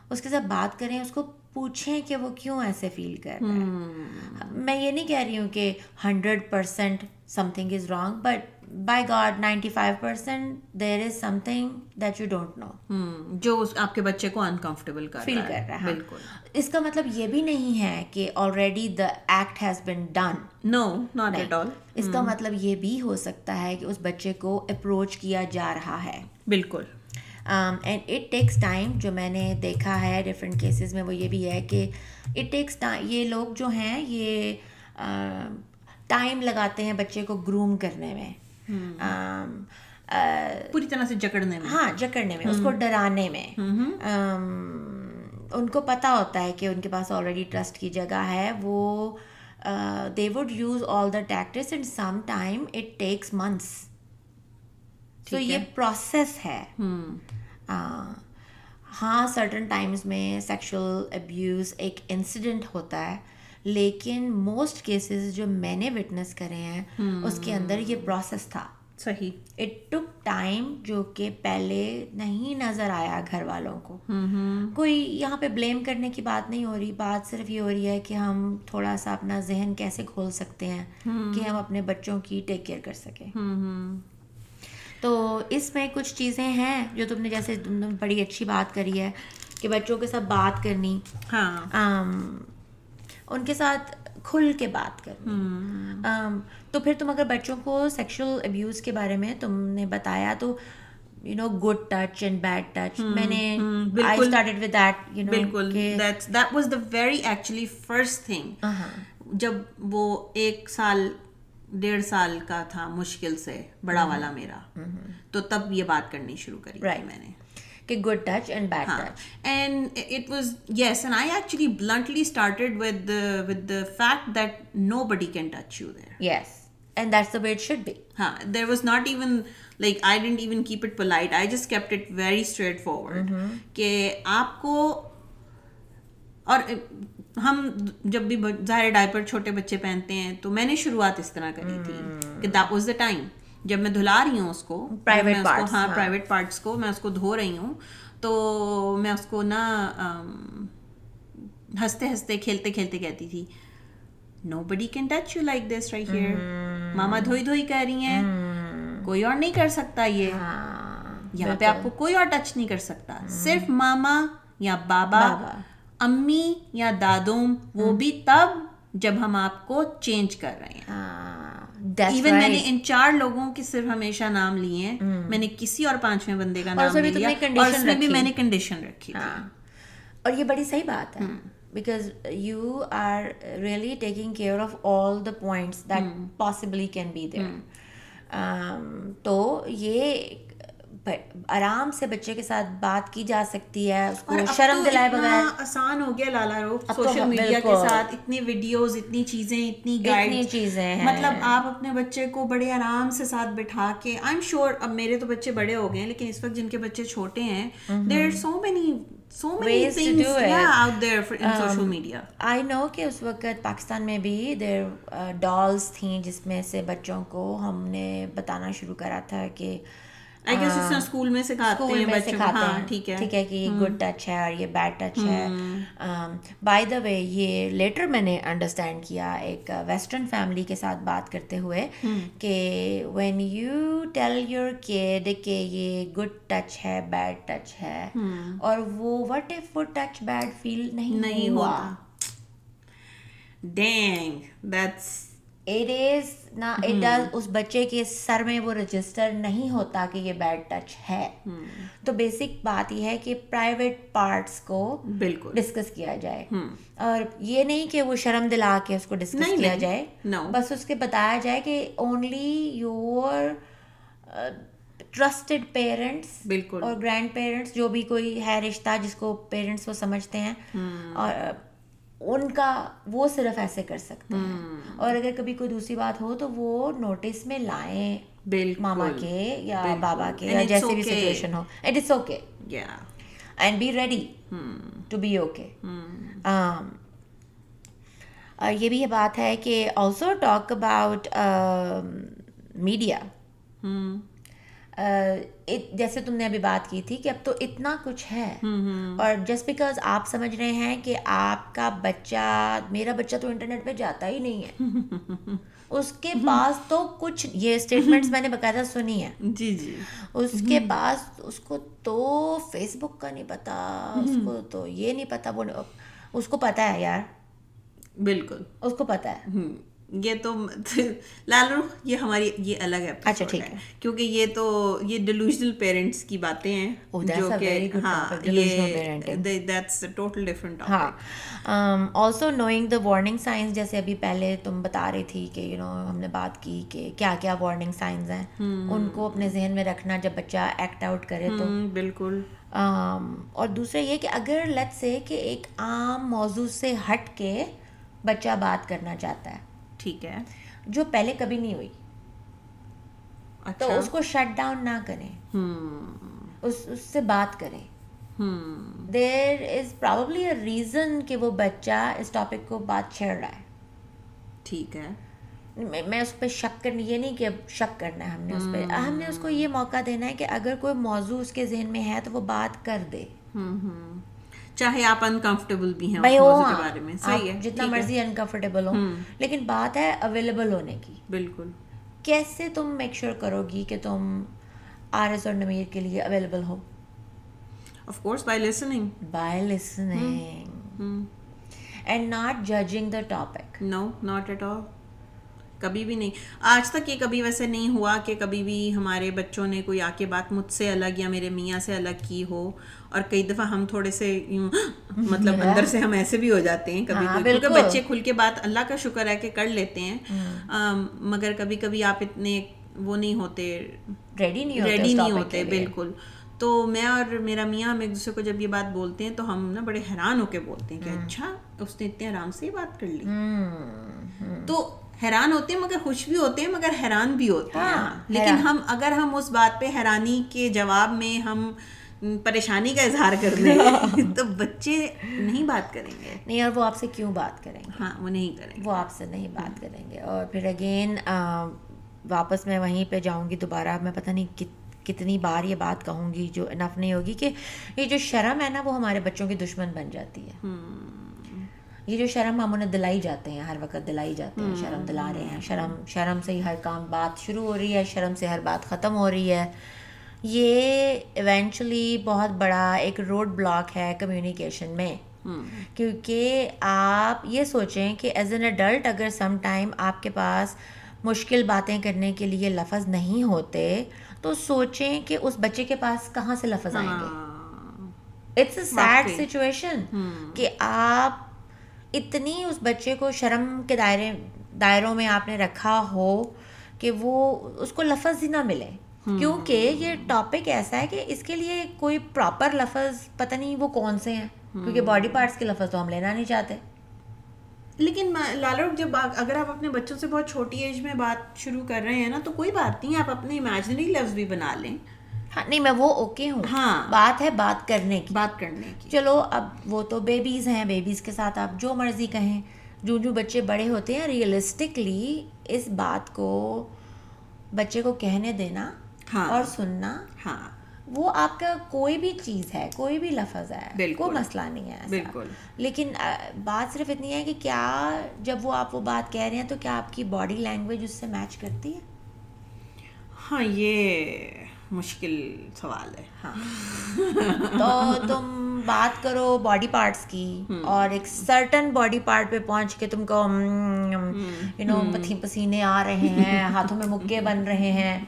اس کے ساتھ بات کریں اس کو پوچھیں کہ وہ کیوں ایسے فیل کر رہا ہے۔ میں یہ نہیں کہہ رہی ہوں کہ hundred percent something is wrong but by God ninety five percent there is something that you don't know جو آپ کے بچے کو انکمفرٹیبل فیل کر رہا ہے۔ بالکل۔ اس کا مطلب یہ بھی نہیں ہے کہ already the act has been done no not at all اس کا مطلب یہ بھی ہو سکتا ہے کہ اس بچے کو اپروچ کیا جا رہا ہے۔ بالکل۔ اینڈ اٹ ٹیکس ٹائم جو میں نے دیکھا ہے ڈفرینٹ کیسز میں وہ یہ بھی ہے کہ اٹ ٹیکس یہ لوگ جو ہیں یہ ٹائم لگاتے ہیں بچے کو گروم کرنے میں. پوری طرح سے جکڑنے میں. ہاں جکڑنے میں اس کو ڈرانے میں. ان کو پتا ہوتا ہے کہ ان کے پاس آلریڈی ٹرسٹ کی جگہ ہے. وہ they would use all the tactics and some time it takes months تو یہ پروسیس ہے۔ ہاں سرٹن ٹائمز میں سیکشل ابیوز ایک انسیڈنٹ ہوتا ہے لیکن موسٹ کیسز جو میں نے وٹنس کرے ہیں اس کے اندر یہ پروسیس تھا۔ صحیح۔ اٹ ٹک ٹائم جو کہ پہلے نہیں نظر آیا گھر والوں کو۔ کوئی یہاں پہ بلیم کرنے کی بات نہیں ہو رہی بات صرف یہ ہو رہی ہے کہ ہم تھوڑا سا اپنا ذہن کیسے کھول سکتے ہیں کہ ہم اپنے بچوں کی ٹیک کیئر کر سکیں۔ تو اس میں کچھ چیزیں ہیں جو تم نے جیسے بڑی اچھی بات کری ہے کہ بچوں کے ساتھ بات کرنی ہاں۔ ان کے ساتھ کھل کے بات کرنی۔ تو پھر تم اگر بچوں کو سیکشل ابیوز کے بارے میں تم نے بتایا تو you know good touch and bad touch میں نے I started with that you know بالکل۔ That was the very actually first thing جب وہ ایک سال ڈیڑھ سال کا تھا مشکل سے بڑا والا میرا۔ تو تب یہ بات کرنی شروع کری میں نے۔ کہ good touch and bad touch and it was yes and I actually bluntly started with with the fact that nobody can touch you there yes and that's the way it should be ہاں there was not even like I didn't even keep it polite I just kept it very straightforward کہ آپ کو اور ہم جب بھی ظاہر diaper چھوٹے بچے پہنتے ہیں تو میں نے شروعات اس طرح کری تھی کہ دیٹ واز دا ٹائم جب میں دھلا رہی ہوں اس کو پرائیویٹ ہاں پرائیویٹ پارٹس کو میں اس کو دھو رہی ہوں تو میں اس کو نا ہنستے ہنستے کھیلتے کھیلتے کہتی تھی nobody can touch you like this right here ماما دھوئی دھوئی کہہ رہی ہیں کوئی اور نہیں کر سکتا یہ۔ ہاں، یہاں پہ آپ کو کوئی اور ٹچ نہیں کر سکتا۔ صرف ماما یا بابا۔ امی یا دادوم وہ بھی تب جب ہم آپ کو چینج کر رہے ہیں۔ ایون میں نے ان چار لوگوں کے صرف ہمیشہ نام لیے ہیں۔ میں نے کسی اور پانچویں بندے کا نام لیا۔ اور اس میں بھی میں نے کنڈیشن رکھی ہاں۔ اور یہ بڑی صحیح بات ہے۔ Because you are really taking care of all the points that possibly can be there تو یہ آرام سے بچے کے ساتھ بات کی جا سکتی ہے اس کو شرم دلائے بغیر۔ آسان ہو گیا لالا رو سوشل میڈیا کے ساتھ اتنی ویڈیوز اتنی چیزیں اتنی گائڈ چیزیں مطلب آپ اپنے بچے کو بڑے آرام سے ساتھ بٹھا کے آئی ایم شیور اب میرے تو بچے بڑے ہو گئے ہیں لیکن اس وقت جن کے بچے چھوٹے ہیں دیر آر سو مینی آئی نو کہ اس وقت پاکستان میں بھی دیر ڈالس تھیں جس میں سے بچوں کو ہم نے بتانا شروع کرا تھا کہ اسکول میں سکھاتے ہیں ٹھیک ہے۔ کہ یہ گڈ ٹچ ہے اور یہ بیڈ ٹچ ہے۔ بائی دا وے یہ لیٹر میں نے انڈرسٹینڈ کیا ایک ویسٹرن فیملی کے ساتھ بات کرتے ہوئے کہ when you tell your kid کہ یہ گڈ ٹچ ہے بیڈ ٹچ ہے اور وہ وٹ ایف وہ ٹچ بیڈ فیل نہیں ہوا؟ ڈینگ دیٹس اٹ از نا اٹ ڈز اس بچے کے سر میں وہ رجسٹر نہیں ہوتا کہ یہ بیڈ ٹچ ہے تو بیسک بات یہ ہے کہ پرائیویٹ پارٹس کو بالکل ڈسکس کیا جائے اور یہ نہیں کہ وہ شرم دلا کے اس کو ڈسکس کیا جائے بس اس کے بتایا جائے کہ اونلی یور ٹرسٹڈ پیرنٹس بالکل اور گرینڈ پیرنٹس جو بھی کوئی ہے رشتہ جس کو پیرنٹس وہ سمجھتے ہیں اور ان کا وہ صرف ایسے کر سکتے ہیں اور اگر کبھی کوئی دوسری بات ہو تو وہ نوٹس میں لائیں ماما کے یا بابا کے یا جیسے بھی situation who. It is okay and be ready to be okay یہ بھی یہ بات ہے کہ آلسو ٹاک اباؤٹ میڈیا جیسے تم نے ابھی بات کی تھی کہ اب تو اتنا کچھ ہے۔ اور جسٹ بیکاز آپ سمجھ رہے ہیں کہ آپ کا بچہ میرا بچہ تو انٹرنیٹ پہ جاتا ہی نہیں ہے۔ اس کے پاس تو کچھ یہ اسٹیٹمنٹس میں نے باقاعدہ سنی ہے جی جی۔ اس کے پاس اس کو تو فیس بک کا نہیں پتا اس کو تو یہ نہیں پتا وہ اس کو پتا ہے یار۔ بالکل۔ اس کو پتا ہے۔ یہ تو لالو یہ ہماری یہ الگ ہے اچھا ٹھیک ہے۔ کیونکہ یہ تو یہ ڈیلوژنل پیرنٹس کی باتیں ہیں جو کہ ہاں also knowing the warning signs جیسے ابھی پہلے تم بتا رہی تھی کہ یو نو ہم نے بات کی کہ کیا کیا وارننگ سائنس ہیں۔ ان کو اپنے ذہن میں رکھنا جب بچہ ایکٹ آؤٹ کرے تو۔ بالکل۔ اور دوسرا یہ کہ اگر لت سے کہ ایک عام موضوع سے ہٹ کے بچہ بات کرنا چاہتا ہے ٹھیک ہے جو پہلے کبھی نہیں ہوئی۔ تو اچھا۔ اس کو شٹ ڈاؤن نہ کریں۔ اس اس سے بات کریں۔ دیر از پرابلی اے ریزن کہ وہ بچہ اس ٹاپک کو بات چھیڑ رہا ہے۔ ٹھیک ہے۔ میں اس پہ شک کرنی یہ نہیں کہ شک کرنا ہے ہم نے اس پہ۔ ہم نے اس کو یہ موقع دینا ہے کہ اگر کوئی موضوع اس کے ذہن میں ہے تو وہ بات کر دے۔ چاہے آپ انکمفرٹیبل بھی ہیں کے بارے میں صحیح ہے جتنا مرضی انکمفرٹیبل ہو لیکن بات ہے اویلیبل ہونے کی۔ بالکل۔ کیسے تم میک شیور کرو گی کہ تم آر ایس اور نمیر کے لیے available who? Of course by listening by listening and not judging the topic no not at all کبھی بھی نہیں۔ آج تک یہ کبھی ویسے نہیں ہوا کہ کبھی بھی ہمارے بچوں نے کوئی آ کے بات مجھ سے الگ یا میرے میاں سے الگ کی ہو۔ اور کئی دفعہ ہم تھوڑے سے یوں مطلب اندر سے ہم ایسے بھی ہو جاتے ہیں کبھی ہاں، کبھی کیونکہ بچے کھل کے بات اللہ کا شکر ہے کہ کر لیتے ہیں۔ مگر کبھی کبھی آپ اتنے وہ نہیں ہوتے۔ ریڈی نہیں ریڈی نہیں ہوتے بالکل۔ تو میں اور میرا میاں ہم ایک دوسرے کو جب یہ بات بولتے ہیں تو ہم نا بڑے حیران ہو کے بولتے ہیں کہ اچھا اس نے اتنے آرام سے ہی بات کر لی۔ تو حیران ہوتے ہیں مگر خوش بھی ہوتے ہیں مگر حیران بھی ہوتے ہیں۔ لیکن ہم اگر ہم اس بات پہ حیرانی کے جواب میں ہم پریشانی کا اظہار کر لیں تو بچے نہیں بات کریں گے۔ نہیں اور وہ آپ سے کیوں بات کریں گے؟ ہاں وہ نہیں کریں گے۔ وہ آپ سے نہیں بات کریں گے۔ اور پھر اگین واپس میں وہیں پہ جاؤں گی دوبارہ۔ میں پتہ نہیں کتنی بار یہ بات کہوں گی جو انف نہیں ہوگی کہ یہ جو شرم ہے نا وہ ہمارے بچوں کی دشمن بن جاتی ہے۔ یہ جو شرم ہم انہیں دلائی جاتے ہیں ہر وقت دلائی جاتے ہیں شرم دلا رہے ہیں شرم شرم سے ہی ہر کام بات شروع ہو رہی ہے شرم سے ہر بات ختم ہو رہی ہے۔ یہ ایونچولی بہت بڑا ایک روڈ بلاک ہے کمیونیکیشن میں۔ کیونکہ آپ یہ سوچیں کہ ایز این اڈلٹ اگر سم ٹائم آپ کے پاس مشکل باتیں کرنے کے لیے لفظ نہیں ہوتے تو سوچیں کہ اس بچے کے پاس کہاں سے لفظ آئیں گے۔ اٹس اے سیڈ سچویشن کہ آپ اتنی اس بچے کو شرم کے دائرے دائروں میں آپ نے رکھا ہو کہ وہ اس کو لفظ ہی نہ ملے۔ کیونکہ یہ ٹاپک ایسا ہے کہ اس کے لیے کوئی پراپر لفظ پتہ نہیں وہ کون سے ہیں۔ کیونکہ باڈی پارٹس کے لفظ تو ہم لینا نہیں چاہتے۔ لیکن لالو جب اگر آپ اپنے بچوں سے بہت چھوٹی ایج میں بات شروع کر رہے ہیں نا تو کوئی بات نہیں آپ اپنے امیجنری لفظ بھی بنا لیں۔ ہاں نہیں میں وہ اوکے ہوں۔ ہاں۔ بات ہے بات کرنے کی۔ بات کرنے کی۔ چلو اب وہ تو بیبیز ہیں بیبیز کے ساتھ آپ جو مرضی کہیں۔ جو جو بچے بڑے ہوتے ہیں ریئلسٹکلی اس بات کو بچے کو کہنے دینا ہاں۔ اور سننا ہاں۔ وہ آپ کا کوئی بھی چیز ہے کوئی بھی لفظ ہے کوئی مسئلہ نہیں ہے بالکل۔ لیکن بات صرف اتنی ہے کہ کیا جب وہ آپ وہ بات کہہ رہے ہیں تو کیا آپ کی باڈی لینگویج اس سے میچ کرتی ہے؟ ہاں یہ مشکل سوال ہے۔ ہاں۔ تو تم بات کرو باڈی پارٹس کی اور ایک سرٹن باڈی پارٹ پہ پہنچ کے تم کو یو نو پسینے آ رہے ہیں ہاتھوں میں مکے بن رہے ہیں۔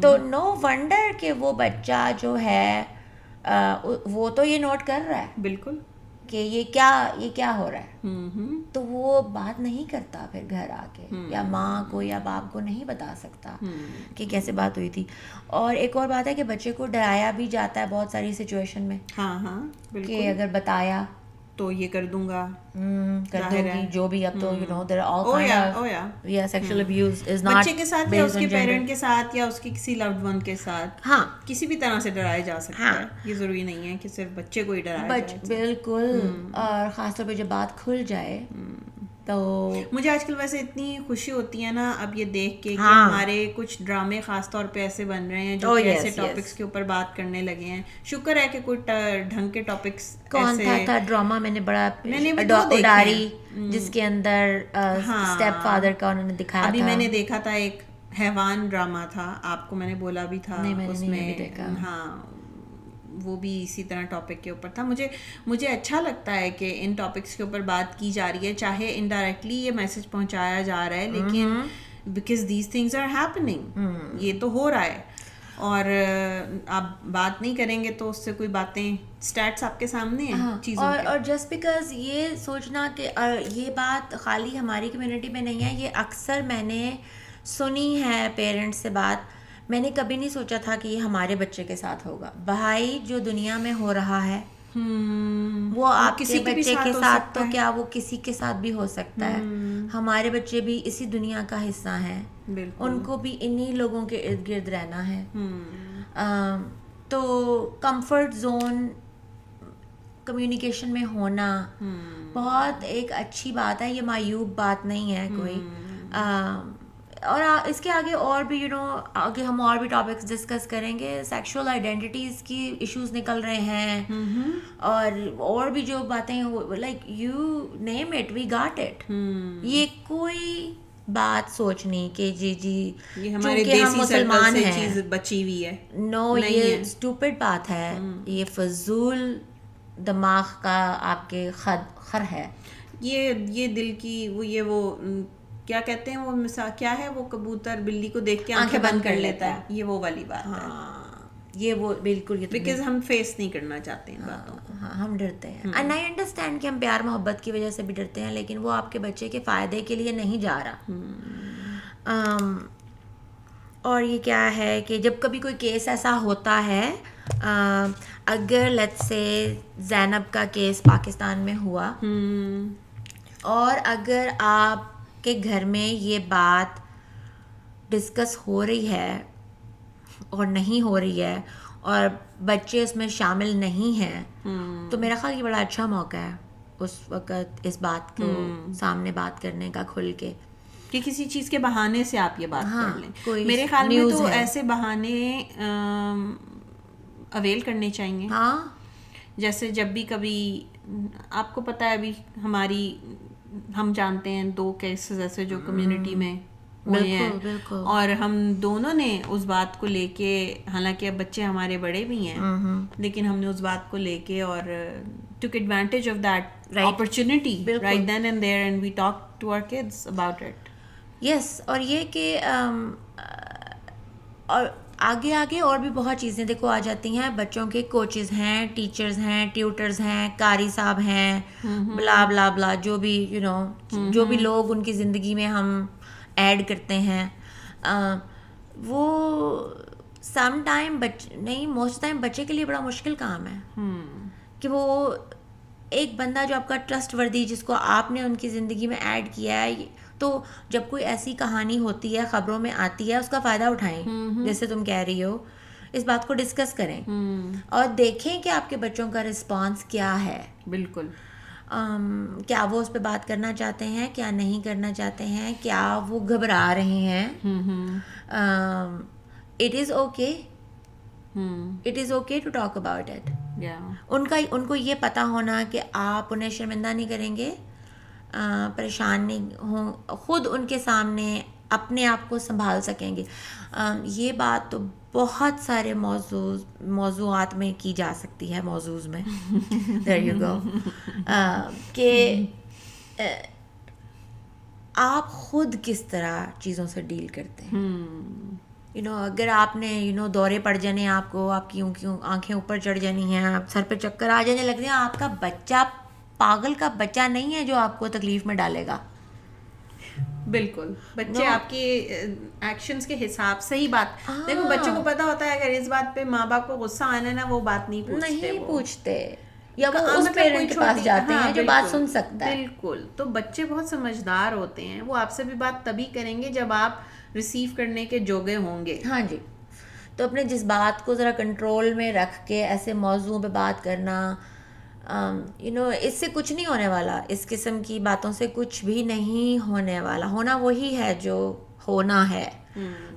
تو نو ونڈر کہ وہ بچہ جو ہے وہ تو یہ نوٹ کر رہا ہے۔ بالکل۔ کہ یہ کیا یہ کیا ہو رہا ہے؟ تو وہ بات نہیں کرتا پھر گھر آ کے یا ماں کو یا باپ کو نہیں بتا سکتا کہ کیسے بات ہوئی تھی۔ اور ایک اور بات ہے کہ بچے کو ڈرایا بھی جاتا ہے بہت ساری سچویشن میں ہاں ہاں کہ اگر بتایا تو یہ کر دوں گا۔ کر دوں گی جو بھی اب تو یو نو دیر آل یا سیکشل ابیوز از ناٹ بچے کے ساتھ یا اس کے پیرنٹ کے ساتھ یا اس کے کسی لوڈ ون کے ساتھ؟ ہاں۔ کسی بھی طرح سے ڈرایا جا سکتا ہے۔ یہ ضروری نہیں ہے کہ صرف بچے کو ہی ڈرایا جائے۔ بالکل۔ اور خاص طور پہ جب بات کھل جائے تو مجھے آج کل ویسے اتنی خوشی ہوتی ہے نا اب یہ دیکھ کے کہ ہمارے کچھ ڈرامے خاص طور پہ ایسے بن رہے ہیں جو ایسے ٹاپکس کے اوپر بات کرنے لگے ہیں۔ شکر ہے کہ کوئی ڈھنگ کے ٹاپکس کون تھا تھا ڈراما میں نے بڑا میں نے اڈاری جس کے اندر اسٹیپ فادر کا انہوں نے دکھایا ابھی میں نے دیکھا تھا ایک حیوان ڈراما تھا۔ آپ کو میں نے بولا بھی تھا اس میں ہاں۔ وہ بھی اسی طرح ٹاپک کے اوپر تھا۔ مجھے مجھے اچھا لگتا ہے کہ ان ٹاپکس کے اوپر بات کی جا رہی ہے چاہے انڈائریکٹلی یہ میسج پہنچایا جا رہا ہے لیکن because these things are happening یہ تو ہو رہا ہے۔ اور آپ بات نہیں کریں گے تو اس سے کوئی باتیں اسٹیٹس آپ کے سامنے ہیں چیزوں اور اور جسٹ بیکاز یہ سوچنا کہ یہ بات خالی ہماری کمیونٹی میں نہیں ہے یہ اکثر میں نے سنی ہے پیرنٹس سے بات۔ میں نے کبھی نہیں سوچا تھا کہ یہ ہمارے بچے کے ساتھ ہوگا۔ بھائی جو دنیا میں ہو رہا ہے وہ آپ کسی بچے کے ساتھ تو کیا وہ کسی کے ساتھ بھی ہو سکتا ہے؟ ہمارے بچے بھی اسی دنیا کا حصہ ہیں۔ ان کو بھی انہی لوگوں کے ارد گرد رہنا ہے۔ تو کمفرٹ زون کمیونیکیشن میں ہونا بہت ایک اچھی بات ہے یہ مایوب بات نہیں ہے کوئی۔ اور اس کے آگے اور بھی یو نو آگے ہم اور بھی ٹاپکس ڈسکس کریں گے. سیکشول آئیڈینٹیز کی ایشوز نکل رہے ہیں. اور اور بھی جو باتیں like you name it we got it یہ کوئی بات سوچنی کہ جی جی چونکہ ہم مسلمان ہیں۔ بچی ہوئی ہے۔ نو یہ اسٹوپڈ بات ہے۔ یہ فضول دماغ کا آپ کے خد خر ہے۔ یہ یہ دل کی وہ یہ وہ کیا کہتے ہیں وہ مثال کیا ہے وہ کبوتر بلی کو دیکھ کے آنکھیں بند کر لیتا ہے۔ یہ وہ والی بات ہے۔ ہاں۔ یہ وہ بالکل بیکاز ہم فیس نہیں کرنا چاہتے باتوں کو۔ ہاں ہم ڈرتے ہیں۔ اینڈ آئی انڈرسٹینڈ کہ ہم پیار محبت کی وجہ سے بھی ڈرتے ہیں لیکن وہ آپ کے بچے کے فائدے کے لیے نہیں جا رہا۔ اور یہ کیا ہے کہ جب کبھی کوئی کیس ایسا ہوتا ہے اگر لت سے زینب کا کیس پاکستان میں ہوا اور اگر آپ کے گھر میں یہ بات ڈسکس ہو رہی ہے اور نہیں ہو رہی ہے اور بچے اس میں شامل نہیں ہیں تو میرا خیال یہ بڑا اچھا موقع ہے اس وقت اس بات کو سامنے بات کرنے کا کھل کے۔ کہ کسی چیز کے بہانے سے آپ یہ بات ہاں، کر لیں۔ میرے خیال میں تو۔ ایسے بہانے اویل کرنے چاہیے ہاں۔ جیسے جب بھی کبھی آپ کو پتہ ہے ابھی ہماری ہم جانتے ہیں دو کیسز ایسے جو کمیونٹی میں ہوئے ہیں۔ اور ہم دونوں نے اس بات کو لے کے حالانکہ اب بچے ہمارے بڑے بھی ہیں لیکن ہم نے اس بات کو لے کے اور take advantage of that opportunity right then and there and we talk to our kids about it yes اور یہ کہ ام، اور آگے آگے اور بھی بہت چیزیں دیکھو آ جاتی ہیں۔ بچوں کے کوچز ہیں ٹیچرز ہیں ٹیوٹرز ہیں قاری صاحب ہیں بلا بلا بلا جو بھی یو نو جو بھی لوگ ان کی زندگی میں ہم ایڈ کرتے ہیں۔ وہ سم ٹائم بچ نہیں موسٹ ٹائم بچے کے لیے بڑا مشکل کام ہے۔ کہ وہ ایک بندہ جو آپ کا ٹرسٹ وردی جس کو آپ نے ان کی زندگی میں ایڈ کیا ہے تو جب کوئی ایسی کہانی ہوتی ہے خبروں میں آتی ہے اس کا فائدہ اٹھائیں۔ جیسے تم کہہ رہی ہو اس بات کو ڈسکس کریں۔ اور دیکھیں کہ آپ کے بچوں کا رسپانس کیا ہے۔ بالکل۔ کیا وہ اس پہ بات کرنا چاہتے ہیں؟ کیا نہیں کرنا چاہتے ہیں؟ کیا وہ گھبرا رہے ہیں؟ It is okay it is okay to talk about it ان کا ان کو یہ پتہ ہونا کہ آپ انہیں شرمندہ نہیں کریں گے۔ پریشان نہیں ہوں خود ان کے سامنے اپنے آپ کو سنبھال سکیں گے۔ یہ بات تو بہت سارے موضوع موضوعات میں کی جا سکتی ہے موضوع میں۔ کہ آپ خود کس طرح چیزوں سے ڈیل کرتے ہیں؟ یو نو اگر آپ نے یو نو دورے پڑ جانے آپ کو آپ کی کیوں آنکھیں اوپر چڑھ جانی ہیں آپ سر پہ چکر آ جانے لگ ہیں آپ کا بچہ پاگل کا بچہ نہیں ہے جو آپ کو تکلیف میں ڈالے گا۔ بالکل۔ بچے آپ کے ایکشنز کے حساب سے ہی بات۔ دیکھو بچوں کو پتا ہوتا ہے اگر اس بات پہ ماں باپ کو غصہ آنا نا وہ بات نہیں پوچھتے نہیں وہ۔ پوچھتے۔ یا وہ ہاں، اس پیرنٹ کے پاس جاتے ہاں، ہیں جو بات سن سکتا ہے۔ بالکل۔ تو بچے بہت سمجھدار ہوتے ہیں۔ وہ آپ سے بھی بات تبھی کریں گے جب آپ ریسیو کرنے کے جوگے ہوں گے۔ ہاں جی۔ تو اپنے جس بات کو ذرا کنٹرول میں رکھ کے ایسے موضوع پہ بات کرنا یو نو اس سے کچھ نہیں ہونے والا۔ اس قسم کی باتوں سے کچھ بھی نہیں ہونے والا۔ ہونا وہی ہے جو ہونا ہے۔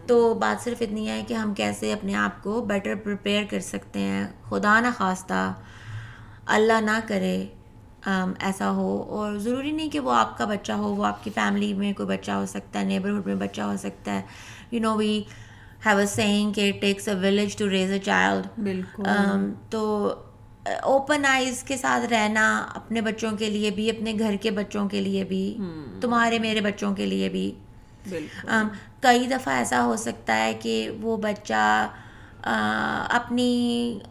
تو بات صرف اتنی ہے کہ ہم کیسے اپنے آپ کو بیٹر پریپیئر کر سکتے ہیں۔ خدا نہ خواستہ اللہ نہ کرے um, ایسا ہو۔ اور ضروری نہیں کہ وہ آپ کا بچہ ہو وہ آپ کی فیملی میں کوئی بچہ ہو سکتا ہے نیبرہڈ میں بچہ ہو سکتا ہے۔ You know we have a saying کہ it takes a village to raise a child بالکل۔ تو اوپن آئیز کے ساتھ رہنا اپنے بچوں کے لیے بھی اپنے گھر کے بچوں کے لیے بھی تمہارے میرے بچوں کے لیے بھی۔ کئی دفعہ ایسا ہو سکتا ہے کہ وہ بچہ اپنی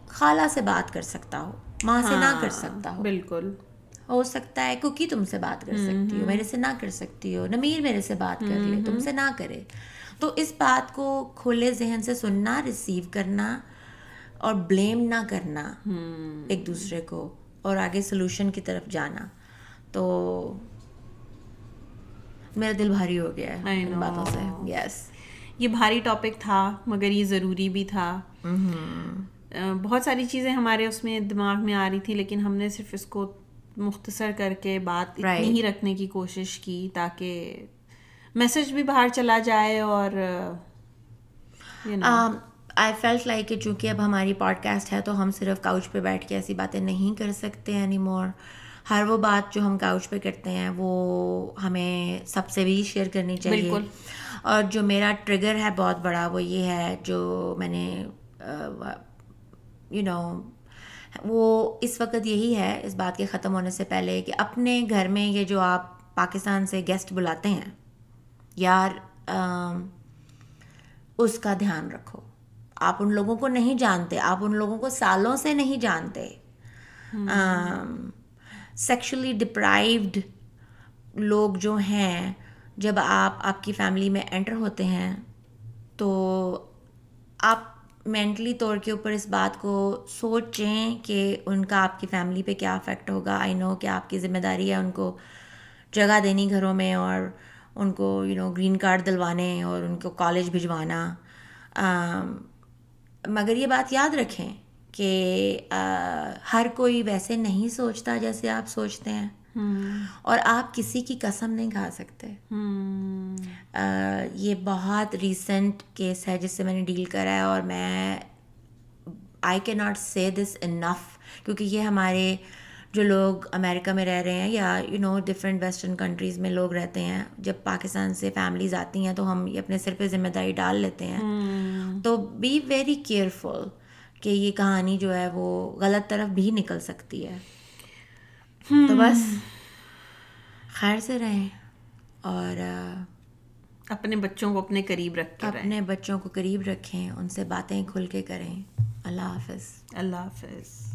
خالہ سے بات کر سکتا ہو ماں سے نہ کر سکتا ہو۔ بالکل۔ ہو سکتا ہے کوکی تم سے بات کر سکتی ہو میرے سے نہ کر سکتی ہو نمیر میرے سے بات کر لے تم سے نہ کرے۔ تو اس بات کو کھلے ذہن سے سننا ریسیو کرنا اور بلیم نہ کرنا ایک دوسرے کو اور آگے سلوشن کی طرف جانا۔ تو میرا دل بھاری ہو گیا ہے ان باتوں سے. یس یہ بھاری ٹاپک تھا مگر یہ ضروری بھی تھا۔ آ، بہت ساری چیزیں ہمارے اس میں دماغ میں آ رہی تھی لیکن ہم نے صرف اس کو مختصر کر کے بات Right. اتنی ہی رکھنے کی کوشش کی تاکہ میسج بھی باہر چلا جائے اور you know, I felt like کہ چونکہ اب ہماری پوڈ کاسٹ ہے تو ہم صرف کاؤچ پہ بیٹھ کے ایسی باتیں نہیں کر سکتے اینی مور ہر وہ بات جو ہم کاؤچ پہ کرتے ہیں وہ ہمیں سب سے بھی شیئر کرنی چاہیے۔ بالکل. اور جو میرا ٹریگر ہے بہت بڑا وہ یہ ہے جو میں نے یو نو وہ اس وقت یہی ہے اس بات کے ختم ہونے سے پہلے کہ اپنے گھر میں یہ جو آپ پاکستان سے گیسٹ بلاتے ہیں یار اس کا دھیان رکھو۔ آپ ان لوگوں کو نہیں جانتے، آپ ان لوگوں کو سالوں سے نہیں جانتے۔ سیکشلی ڈپرائیوڈ لوگ جو ہیں، جب آپ آپ کی فیملی میں انٹر ہوتے ہیں، تو آپ مینٹلی طور کے اوپر اس بات کو سوچیں کہ ان کا آپ کی فیملی پہ کیا افیکٹ ہوگا۔ آئی نو کہ آپ کی ذمہ داری ہے ان کو جگہ دینی گھروں میں اور ان کو یو نو گرین کارڈ دلوانے اور ان کو کالج بھجوانا۔ مگر یہ بات یاد رکھیں کہ ہر کوئی ویسے نہیں سوچتا جیسے آپ سوچتے ہیں۔ اور آپ کسی کی قسم نہیں کھا سکتے۔ یہ بہت ریسنٹ کیس ہے جس سے میں نے ڈیل کرا ہے اور میں آئی کی ناٹ سے دس انف کیونکہ یہ ہمارے جو لوگ امیرکا میں رہ رہے ہیں یا you know different western countries میں لوگ رہتے ہیں جب پاکستان سے فیملیز آتی ہیں تو ہم یہ اپنے سر پہ ذمہ داری ڈال لیتے ہیں۔ تو بی ویری کیئرفل کہ یہ کہانی جو ہے وہ غلط طرف بھی نکل سکتی ہے۔ تو بس خیر سے رہیں اور اپنے بچوں کو اپنے قریب رکھ اپنے بچوں کو قریب رکھیں ان سے باتیں کھل کے کریں۔ اللہ حافظ۔ اللہ حافظ۔